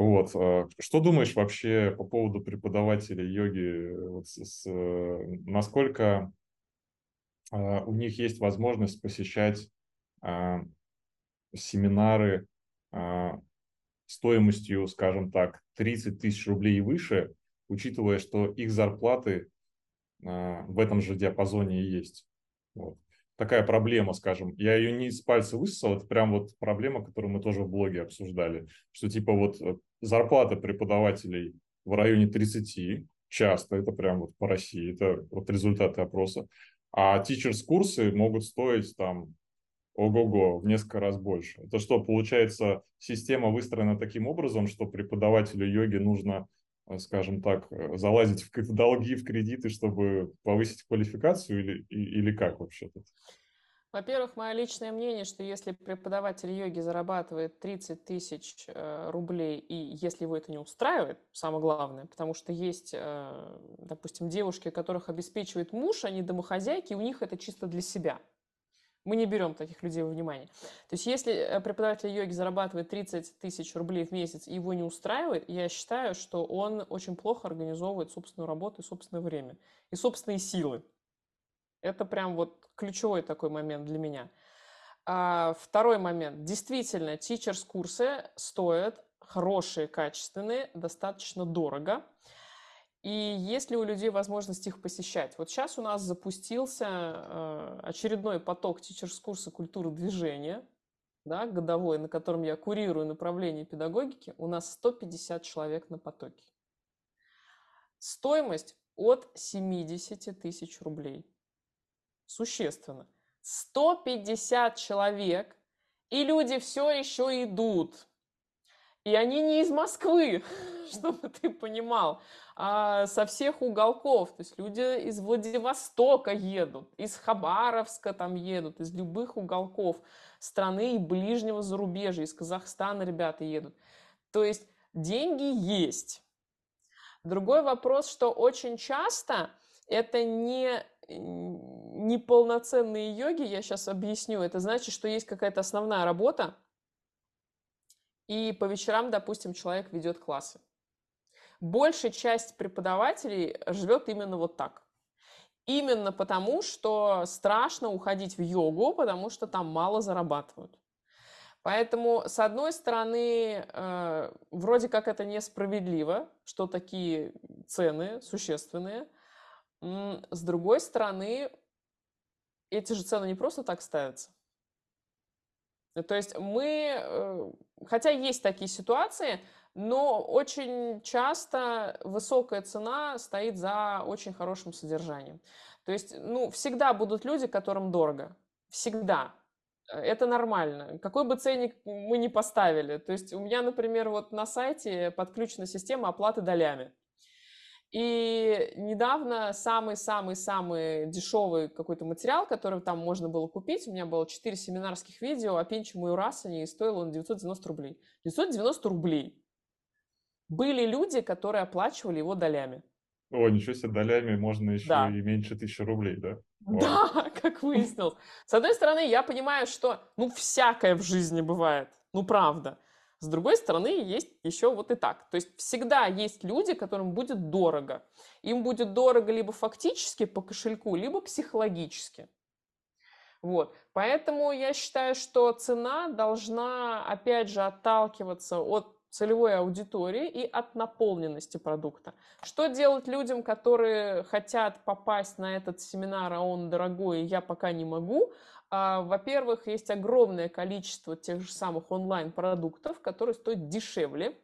Вот. А что думаешь вообще по поводу преподавателей йоги? Вот с, с, насколько а, у них есть возможность посещать а, семинары стоимостью, скажем так, 30 тысяч рублей и выше, учитывая, что их зарплаты в этом же диапазоне и есть. Вот такая проблема, скажем. Я ее не из пальца высосал, это прям вот проблема, которую мы тоже в блоге обсуждали, что типа вот э, зарплата преподавателей в районе 30 часто, это прям вот по России, это вот результаты опроса, а teachers курсы могут стоить там ого-го, в несколько раз больше. Это что, получается, система выстроена таким образом, что преподавателю йоги нужно, скажем так, э, залазить в долги, в кредиты, чтобы повысить квалификацию или, или как вообще-то? Во-первых, мое личное мнение, что если преподаватель йоги зарабатывает 30 тысяч э, рублей, и если его это не устраивает, самое главное, потому что есть, э, допустим, девушки, которых обеспечивает муж, они домохозяйки, и у них это чисто для себя. Мы не берем таких людей во внимание. То есть если э, преподаватель йоги зарабатывает 30 тысяч рублей в месяц и его не устраивает, я считаю, что он очень плохо организовывает собственную работу и собственное время, и собственные силы. Это прям вот ключевой такой момент для меня. А, второй момент. Действительно, teachers курсы стоят хорошие, качественные, достаточно дорого. И есть ли у людей возможность их посещать? Вот сейчас у нас запустился э, очередной поток teachers курса культуры движения, да, годовой, на котором я курирую направление педагогики. У нас 150 человек на потоке. Стоимость от 70 тысяч рублей существенно. 150 человек, и люди все еще идут. И они не из Москвы, чтобы ты понимал, а со всех уголков. То есть люди из Владивостока едут, из Хабаровска там едут, из любых уголков страны и ближнего зарубежья, из Казахстана ребята едут. То есть деньги есть. Другой вопрос, что очень часто это не неполноценные йоги, я сейчас объясню, это значит, что есть какая-то основная работа, и по вечерам, допустим, человек ведет классы. Большая часть преподавателей живет именно вот так. Именно потому, что страшно уходить в йогу, потому что там мало зарабатывают. Поэтому, с одной стороны, э, вроде как это несправедливо, что такие цены существенные – с другой стороны, эти же цены не просто так ставятся. То есть мы, э, хотя есть такие ситуации, но очень часто высокая цена стоит за очень хорошим содержанием. То есть, ну, всегда будут люди, которым дорого. Всегда. Это нормально. Какой бы ценник мы ни поставили. То есть у меня, например, вот на сайте подключена система оплаты долями. И недавно самый-самый-самый дешевый какой-то материал, который там можно было купить, у меня было 4 семинарских видео о Пинчему и Урасане, и стоил он 990 рублей. 990 рублей. Были люди, которые оплачивали его долями. О, ничего себе, долями можно еще да. и меньше тысячи рублей, да? Да, как выяснилось. С одной стороны, я понимаю, что, ну, всякое в жизни бывает. Ну, правда. С другой стороны, есть еще вот и так. То есть всегда есть люди, которым будет дорого. Им будет дорого либо фактически по кошельку, либо психологически. Вот. Поэтому я считаю, что цена должна, опять же, отталкиваться от целевой аудитории и от наполненности продукта. Что делать людям, которые хотят попасть на этот семинар, а он дорогой, и я пока не могу? А, во-первых, есть огромное количество тех же самых онлайн-продуктов, которые стоят дешевле.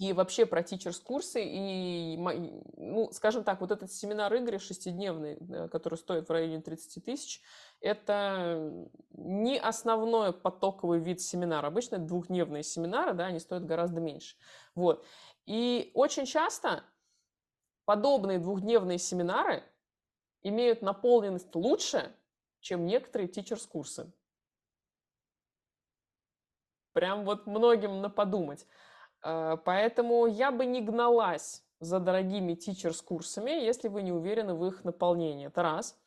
и вообще про тичерс-курсы, и, ну, скажем так, вот этот семинар Игоря шестидневный, который стоит в районе 30 тысяч, это не основной потоковый вид семинара. Обычно это двухдневные семинары, да, они стоят гораздо меньше. Вот. И очень часто подобные двухдневные семинары имеют наполненность лучше, чем некоторые тичерс-курсы. Прям вот многим на подумать. Э, поэтому я бы не гналась за дорогими тичерс-курсами, если вы не уверены в их наполнении. Это раз.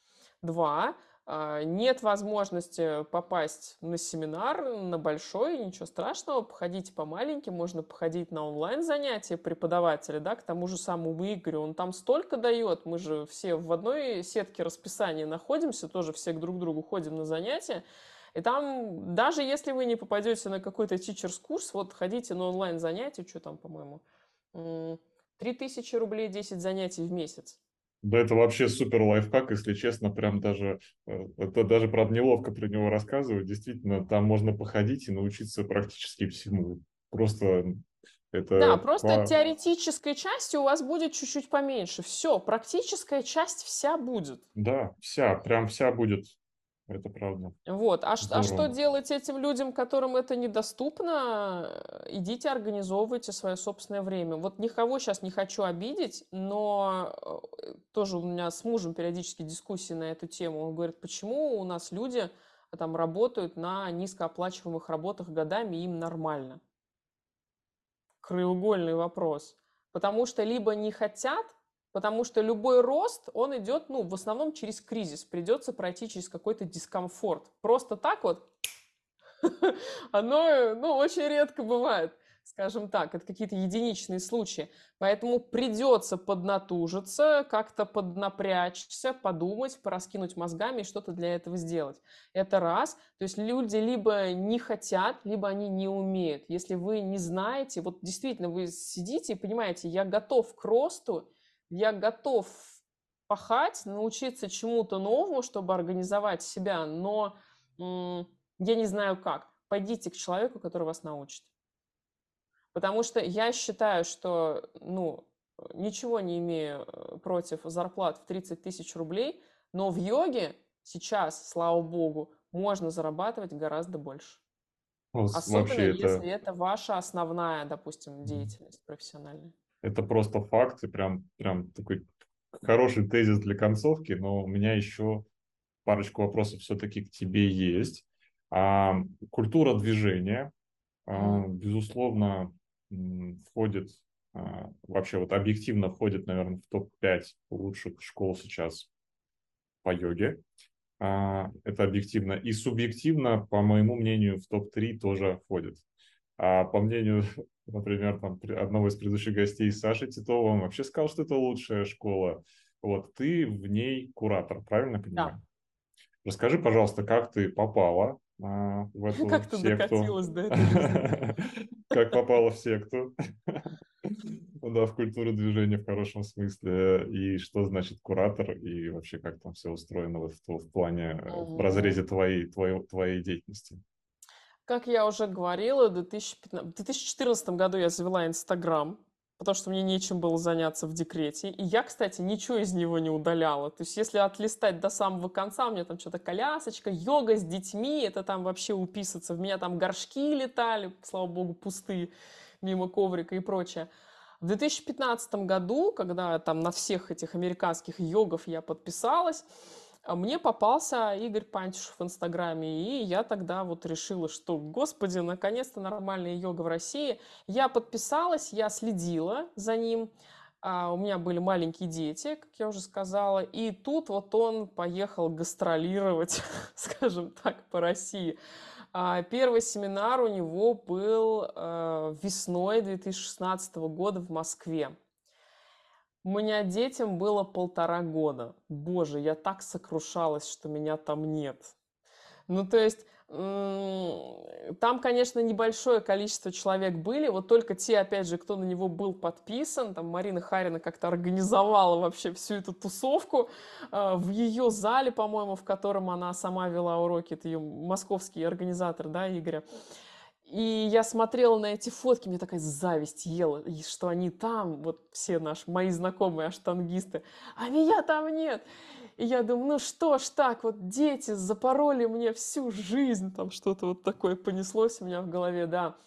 Два. А, нет возможности попасть на семинар, на большой, ничего страшного, походите по маленьким, можно походить на онлайн-занятия преподавателя, да, к тому же самому Игорю, он там столько дает, мы же все в одной сетке расписания находимся, тоже все друг другу ходим на занятия, и там, даже если вы не попадете на какой-то тичерс-курс, вот ходите на онлайн-занятия, что там, по-моему, 3000 рублей 10 занятий в месяц. Да, это вообще супер лайфхак, если честно, прям даже, э, это даже, правда, неловко про него рассказывать. Действительно, там можно походить и научиться практически всему. Просто это... Да, просто по... теоретической части у вас будет чуть-чуть поменьше. Все, практическая часть вся будет. Да, вся, прям вся будет. Это правда. Вот. А, а что делать этим людям, которым это недоступно? Идите, организовывайте свое собственное время. Вот никого сейчас не хочу обидеть, но э, тоже у меня с мужем периодически дискуссии на эту тему. Он говорит, почему у нас люди э, там работают на низкооплачиваемых работах годами, и им нормально. Краеугольный вопрос. Потому что либо не хотят, Потому что любой рост, он идет, ну, в основном через кризис. Придется пройти через какой-то дискомфорт. Просто так вот оно, ну, очень редко бывает, скажем так. Это какие-то единичные случаи. Поэтому придется поднатужиться, как-то поднапрячься, подумать, пораскинуть мозгами и что-то для этого сделать. Это раз. То есть люди либо не хотят, либо они не умеют. Если вы не знаете, вот действительно вы сидите и понимаете, я готов к росту, я готов пахать, научиться чему-то новому, чтобы организовать себя, но я не знаю как. Пойдите к человеку, который вас научит. Потому что я считаю, что, ну, ничего не имею э, против зарплат в 30 тысяч рублей, но в йоге сейчас, слава богу, можно зарабатывать гораздо больше. Ну, Особенно если это... это ваша основная, допустим, деятельность профессиональная. Это просто факт и прям, прям такой хороший тезис для концовки, но у меня еще парочку вопросов все-таки к тебе есть. А, культура движения, а, безусловно, входит, а, вообще вот объективно входит, наверное, в топ-5 лучших школ сейчас по йоге. А, это объективно. И субъективно, по моему мнению, в топ-3 тоже входит. А по мнению например, там, одного из предыдущих гостей, Саши Титова, он вообще сказал, что это лучшая школа. Вот ты в ней куратор, правильно понимаю? Да. Расскажи, пожалуйста, как ты попала а, в эту как секту? Как ты докатилась до этого? Как попала в секту? Да, в культуру движения в хорошем смысле. И что значит куратор, и вообще как там все устроено в, в плане, в разрезе твоей, твоей, твоей деятельности? Как я уже говорила, в 2015, в 2014 году я завела Инстаграм, потому что мне нечем было заняться в декрете. И я, кстати, ничего из него не удаляла. То есть если отлистать до самого конца, у меня там что-то колясочка, йога с детьми, это там вообще уписаться. В меня там горшки летали, слава богу, пустые, мимо коврика и прочее. В 2015 году, когда там на всех этих американских йогов я подписалась, мне попался Игорь Пантишев в Инстаграме, и я тогда вот решила, что, господи, наконец-то нормальная йога в России. Я подписалась, я следила за ним, а у меня были маленькие дети, как я уже сказала, и тут вот он поехал гастролировать, скажем так, по России. А первый семинар у него был э, весной 2016 года в Москве. У меня детям было полтора года. Боже, я так сокрушалась, что меня там нет. Ну, то есть, там, конечно, небольшое количество человек были, вот только те, опять же, кто на него был подписан, там Марина Харина как-то организовала вообще всю эту тусовку э, в ее зале, по-моему, в котором она сама вела уроки, это ее московский организатор, да, Игоря. И я смотрела на эти фотки, мне такая зависть ела, что они там, вот все наши, мои знакомые аштангисты, а меня там нет. И я думаю, ну что ж так, вот дети запороли мне всю жизнь, там что-то вот такое понеслось у меня в голове, да.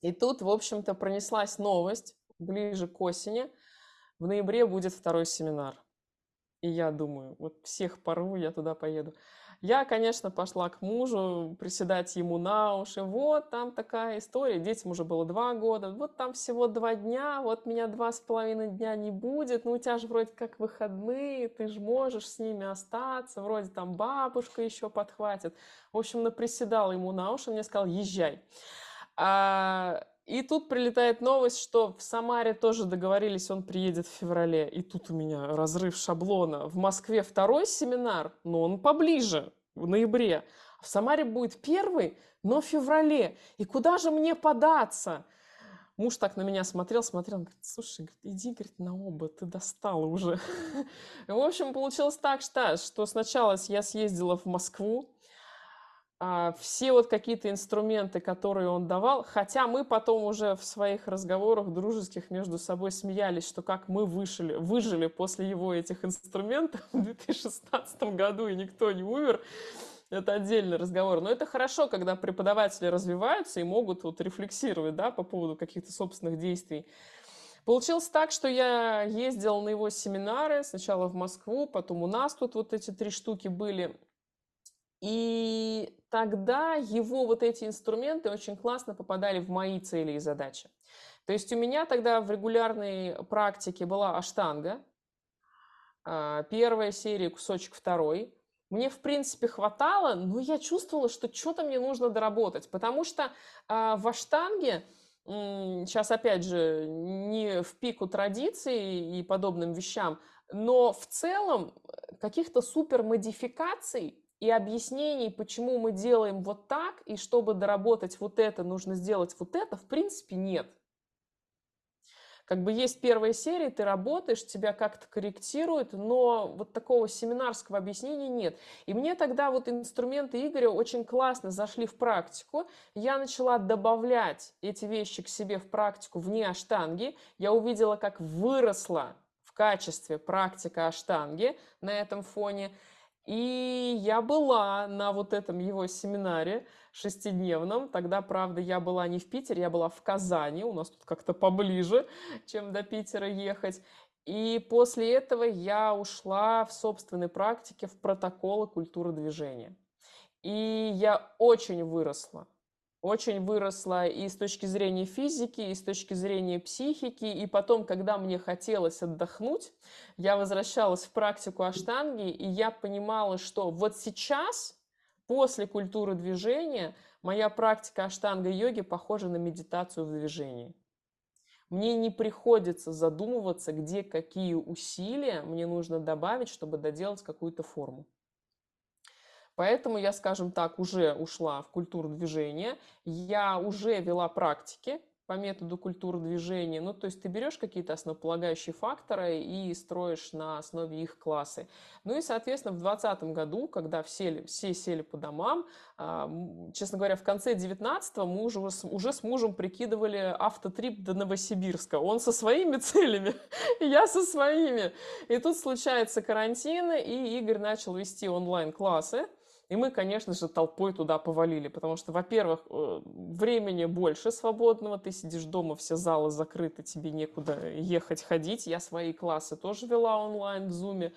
И тут, в общем-то, пронеслась новость ближе к осени. В ноябре будет второй семинар. И я думаю, вот всех порву, я туда поеду. Я, конечно, пошла к мужу приседать ему на уши. Вот там такая история. Детям уже было два года. Вот там всего два дня. Вот меня два с половиной дня не будет. Ну, у тебя же вроде как выходные. Ты же можешь с ними остаться. Вроде там бабушка еще подхватит. В общем, наприседала ему на уши. Мне сказал, езжай. А, и тут прилетает новость, что в Самаре тоже договорились, он приедет в феврале. И тут у меня разрыв шаблона. В Москве второй семинар, но он поближе, в ноябре. В Самаре будет первый, но в феврале. И куда же мне податься? Муж так на меня смотрел, смотрел, говорит, слушай, иди, говорит, на оба, ты достала уже. В общем, получилось так, что, сначала я съездила в Москву, а, все вот какие-то инструменты, которые он давал, хотя мы потом уже в своих разговорах дружеских между собой смеялись, что как мы вышли, выжили после его этих инструментов в 2016 году, и никто не умер, это отдельный разговор. Но это хорошо, когда преподаватели развиваются и могут вот рефлексировать да, по поводу каких-то собственных действий. Получилось так, что я ездила на его семинары, сначала в Москву, потом у нас тут вот эти три штуки были. И тогда его вот эти инструменты очень классно попадали в мои цели и задачи. То есть у меня тогда в регулярной практике была аштанга, а, первая серия, кусочек второй. Мне, в принципе, хватало, но я чувствовала, что что-то мне нужно доработать, потому что а, в аштанге, сейчас, опять же, не в пику традиций и подобным вещам, но в целом э, каких-то супер модификаций и объяснений, почему мы делаем вот так, и чтобы доработать вот это, нужно сделать вот это, в принципе, нет. Как бы есть первая серия, ты работаешь, тебя как-то корректируют, но вот такого семинарского объяснения нет. И мне тогда вот инструменты Игоря очень классно зашли в практику. Я начала добавлять эти вещи к себе в практику вне аштанги. Я увидела, как выросла в качестве практика аштанги на этом фоне. И я была на вот этом его семинаре шестидневном. Тогда, правда, я была не в Питере, я была в Казани. У нас тут как-то поближе, чем до Питера ехать. И после этого я ушла в собственной практике в протоколы культуры движения. И я очень выросла очень выросла и с точки зрения физики, и с точки зрения психики. И потом, когда мне хотелось отдохнуть, я возвращалась в практику аштанги, и я понимала, что вот сейчас, после культуры движения, моя практика аштанга-йоги похожа на медитацию в движении. Мне не приходится задумываться, где какие усилия мне нужно добавить, чтобы доделать какую-то форму. Поэтому я, скажем так, уже ушла в культуру движения, я уже вела практики по методу культуры движения. Ну, то есть ты берешь какие-то основополагающие факторы и строишь на основе их классы. Ну и, соответственно, в 2020 году, когда все, все сели по домам, а, честно говоря, в конце 19 мы уже, уже с мужем прикидывали автотрип до Новосибирска. Он со своими целями, я со своими. И тут случается карантин, и Игорь начал вести онлайн-классы. И мы, конечно же, толпой туда повалили, потому что, во-первых, э, времени больше свободного, ты сидишь дома, все залы закрыты, тебе некуда ехать, ходить. Я свои классы тоже вела онлайн в Зуме,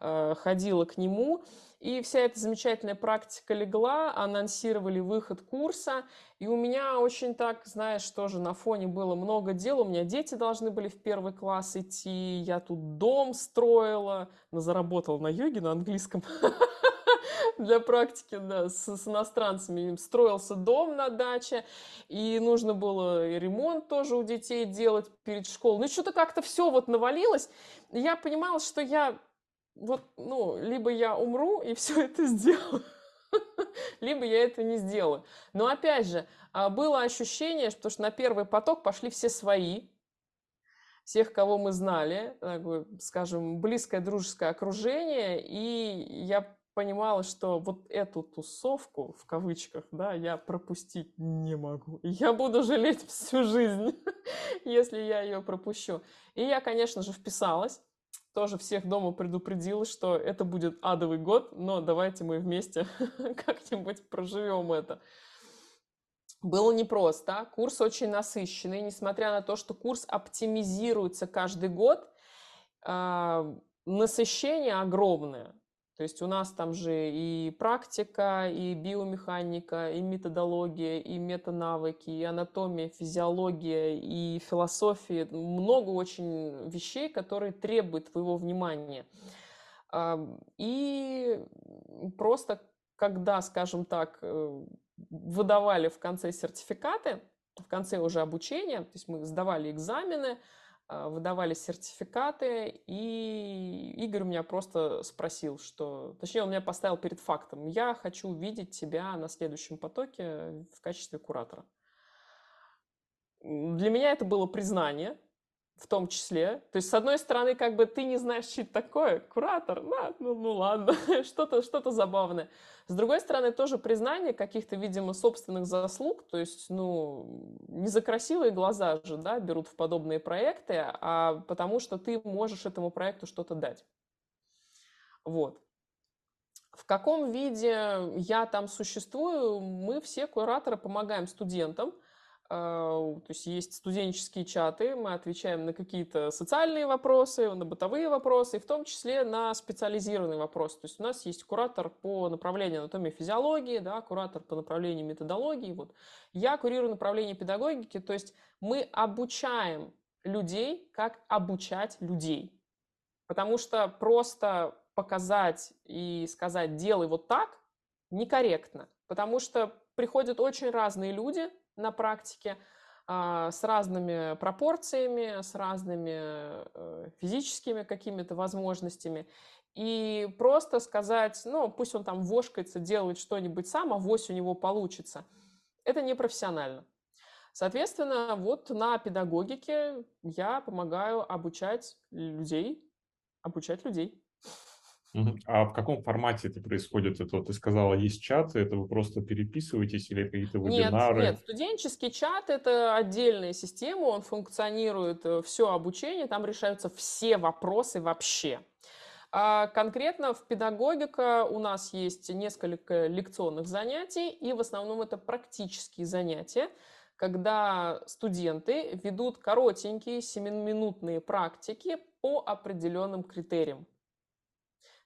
э, ходила к нему. И вся эта замечательная практика легла, анонсировали выход курса, и у меня очень так, знаешь, тоже на фоне было много дел, у меня дети должны были в первый класс идти, я тут дом строила, заработала на йоге на английском, для практики, да, с, с иностранцами. Строился дом на даче, и нужно было и ремонт тоже у детей делать перед школой. Ну, что-то как-то все вот навалилось. Я понимала, что я вот, ну, либо я умру и все это сделаю, либо я это не сделаю. Но опять же, а, было ощущение, что на первый поток пошли все свои, всех, кого мы знали, скажем, близкое дружеское окружение, и я понимала, что вот эту тусовку, в кавычках, да, я пропустить не могу. Я буду жалеть всю жизнь, если я ее пропущу. И я, конечно же, вписалась. Тоже всех дома предупредила, что это будет адовый год, но давайте мы вместе как-нибудь проживем это. Было непросто, курс очень насыщенный, несмотря на то, что курс оптимизируется каждый год, а, насыщение огромное. То есть у нас там же и практика, и биомеханика, и методология, и метанавыки, и анатомия, физиология, и философия. Много очень вещей, которые требуют твоего внимания. И просто когда, скажем так, э, выдавали в конце сертификаты, в конце уже обучения, то есть мы сдавали экзамены, выдавали сертификаты, и Игорь меня просто спросил, что... Точнее, он меня поставил перед фактом. Я хочу видеть тебя на следующем потоке в качестве куратора. Для меня это было признание, в том числе. То есть, с одной стороны, как бы ты не знаешь, что это такое, куратор, да, ну, ну ладно, что-то что забавное. С другой стороны, тоже признание каких-то, видимо, собственных заслуг, то есть, ну, не за красивые глаза же, да, берут в подобные проекты, а потому что ты можешь этому проекту что-то дать. Вот. В каком виде я там существую, мы все кураторы помогаем студентам, то есть есть студенческие чаты, мы отвечаем на какие-то социальные вопросы, на бытовые вопросы, и в том числе на специализированные вопросы. То есть у нас есть куратор по направлению анатомии и физиологии, да, куратор по направлению методологии. Вот. Я курирую направление педагогики, то есть мы обучаем людей, как обучать людей. Потому что просто показать и сказать «делай вот так» некорректно. Потому что приходят очень разные люди, на практике а, с разными пропорциями, с разными э, физическими какими-то возможностями. И просто сказать, ну, пусть он там вошкается, делает что-нибудь сам, а вось у него получится. Это непрофессионально. Соответственно, вот на педагогике я помогаю обучать людей, обучать людей. А в каком формате это происходит? Это вот ты сказала, есть чаты, это вы просто переписываетесь или какие-то вебинары? Нет, нет, студенческий чат – это отдельная система, он функционирует э, все обучение, там решаются все вопросы вообще. А конкретно в педагогика у нас есть несколько лекционных занятий, и в основном это практические занятия, когда студенты ведут коротенькие 7-минутные практики по определенным критериям.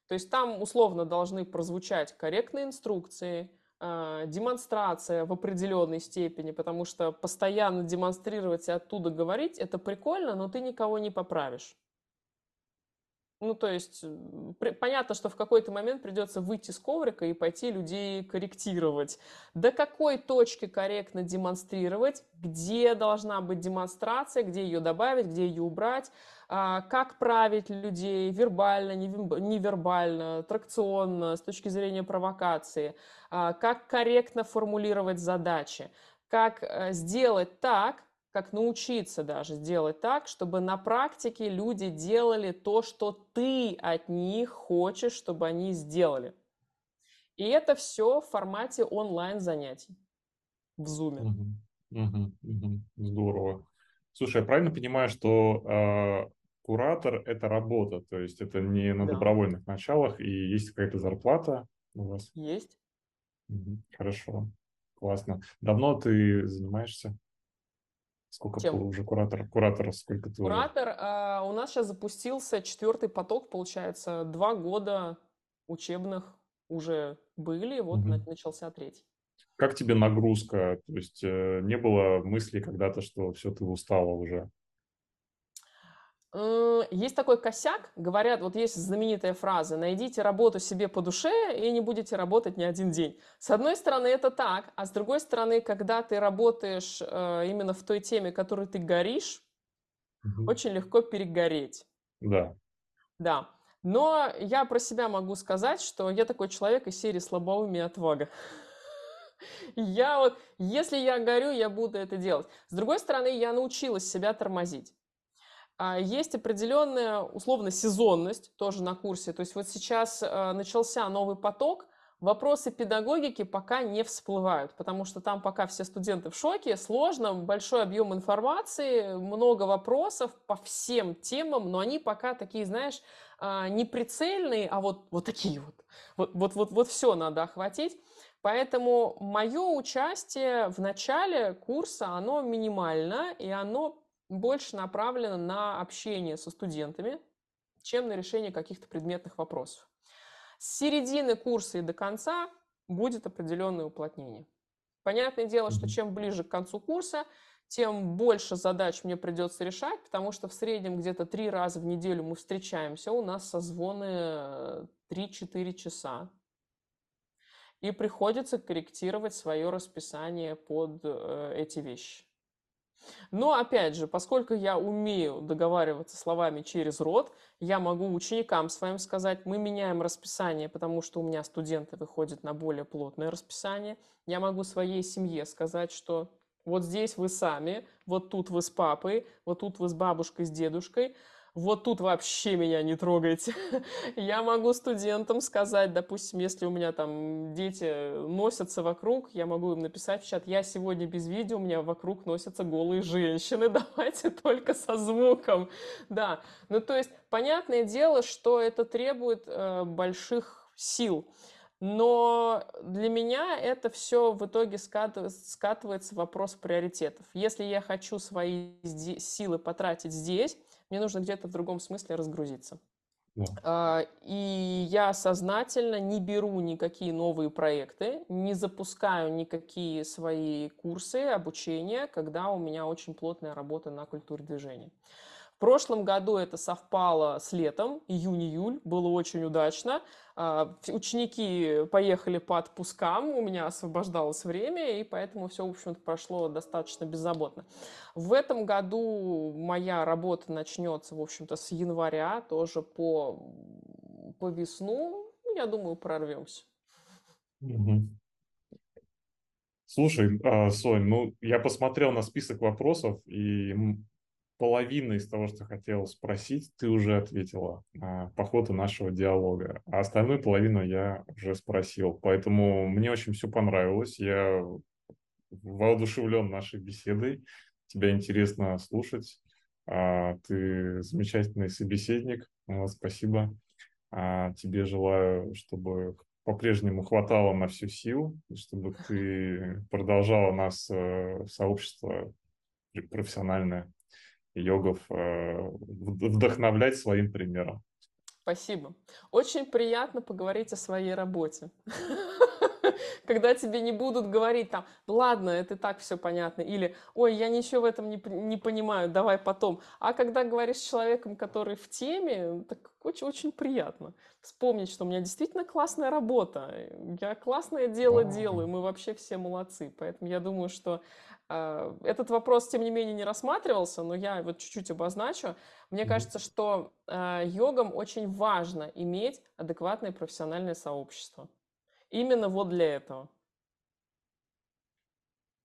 То есть там условно должны прозвучать корректные инструкции, а, демонстрация в определенной степени, потому что постоянно демонстрировать и оттуда говорить – это прикольно, но ты никого не поправишь. Ну, то есть, понятно, что в какой-то момент придется выйти с коврика и пойти людей корректировать. До какой точки корректно демонстрировать, где должна быть демонстрация, где ее добавить, где ее убрать, а, как править людей? Вербально, невербально, тракционно, с точки зрения провокации, а, как корректно формулировать задачи, как э, сделать так, как научиться даже сделать так, чтобы на практике люди делали то, что ты от них хочешь, чтобы они сделали. И это все в формате онлайн занятий в Zoom. Угу, угу, угу. Здорово. Слушай, я правильно понимаю, что э, куратор – это работа, то есть это не на да. добровольных началах, и есть какая-то зарплата у вас? Есть. Угу, хорошо, классно. Давно ты занимаешься? Сколько Чем? уже куратор? Куратор, сколько ты Куратор, а, у нас сейчас запустился четвертый поток, получается, два года учебных уже были, вот угу. начался третий. Как тебе нагрузка? То есть э, не было мысли когда-то, что все, ты устала уже? Есть такой косяк, говорят, вот есть знаменитая фраза, найдите работу себе по душе и не будете работать ни один день. С одной стороны это так, а с другой стороны, когда ты работаешь э, именно в той теме, которой ты горишь, угу. очень легко перегореть. Да. Да. Но я про себя могу сказать, что я такой человек из серии слабоумие отвага. Я вот, если я горю, я буду это делать. С другой стороны, я научилась себя тормозить. А, есть определенная, условно, сезонность тоже на курсе. То есть вот сейчас э, начался новый поток, вопросы педагогики пока не всплывают, потому что там пока все студенты в шоке, сложно, большой объем информации, много вопросов по всем темам, но они пока такие, знаешь, а, не прицельные, а вот, вот такие вот. Вот, вот, вот, вот все надо охватить. Поэтому мое участие в начале курса, оно минимально, и оно больше направлено на общение со студентами, чем на решение каких-то предметных вопросов. С середины курса и до конца будет определенное уплотнение. Понятное дело, что чем ближе к концу курса, тем больше задач мне придется решать, потому что в среднем где-то три раза в неделю мы встречаемся, у нас созвоны 3-4 часа. И приходится корректировать свое расписание под э, эти вещи. Но опять же, поскольку я умею договариваться словами через рот, я могу ученикам своим сказать, мы меняем расписание, потому что у меня студенты выходят на более плотное расписание. Я могу своей семье сказать, что вот здесь вы сами, вот тут вы с папой, вот тут вы с бабушкой, с дедушкой, вот тут вообще меня не трогайте. Я могу студентам сказать, допустим, если у меня там дети носятся вокруг, я могу им написать в чат, я сегодня без видео, у меня вокруг носятся голые женщины, давайте только со звуком. Да, ну то есть понятное дело, что это требует э, больших сил. Но для меня это все в итоге скатывается в вопрос приоритетов. Если я хочу свои силы потратить здесь, мне нужно где-то в другом смысле разгрузиться. Да. И я сознательно не беру никакие новые проекты, не запускаю никакие свои курсы обучения, когда у меня очень плотная работа на культуре движения. В прошлом году это совпало с летом, июнь-июль, было очень удачно. А, ученики поехали по отпускам, у меня освобождалось время, и поэтому все, в общем-то, прошло достаточно беззаботно. В этом году моя работа начнется, в общем-то, с января, тоже по, по весну. Я думаю, прорвемся. Слушай, а, Сонь, ну я посмотрел на список вопросов, и половина из того, что хотел спросить, ты уже ответила а, по ходу нашего диалога, а остальную половину я уже спросил. Поэтому мне очень все понравилось. Я воодушевлен нашей беседой. Тебя интересно слушать. А, ты замечательный собеседник. Спасибо. А, тебе желаю, чтобы по-прежнему хватало на всю силу, чтобы ты продолжала нас э, сообщество профессиональное йогов э, вдохновлять своим примером. Спасибо. Очень приятно поговорить о своей работе. Когда тебе не будут говорить там, ладно, это так все понятно, или, ой, я ничего в этом не, не понимаю, давай потом. А когда говоришь с человеком, который в теме, так очень, очень приятно вспомнить, что у меня действительно классная работа, я классное дело делаю, мы вообще все молодцы. Поэтому я думаю, что а, этот вопрос, тем не менее, не рассматривался, но я вот чуть-чуть обозначу. Мне кажется, что э, йогам очень важно иметь адекватное профессиональное сообщество. Именно вот для этого.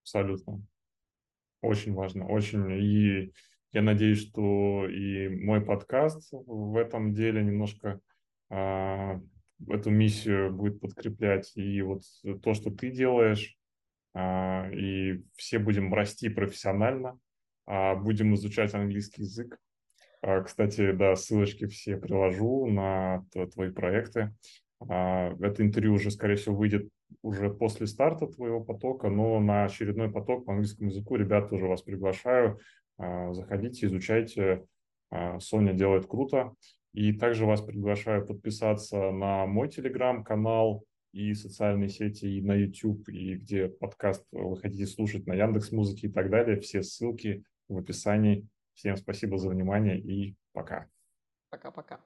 Абсолютно. Очень важно. Очень. И я надеюсь, что и мой подкаст в этом деле немножко э, эту миссию будет подкреплять. И вот то, что ты делаешь, а, и все будем расти профессионально, а, будем изучать английский язык. А, кстати, да, ссылочки все приложу на твои проекты. Это интервью уже, скорее всего, выйдет уже после старта твоего потока, но на очередной поток по английскому языку, ребята, уже вас приглашаю. Заходите, изучайте. Соня делает круто. И также вас приглашаю подписаться на мой телеграм-канал, и социальные сети, и на YouTube, и где подкаст вы хотите слушать, на Яндекс Музыке и так далее. Все ссылки в описании. Всем спасибо за внимание и пока. Пока-пока.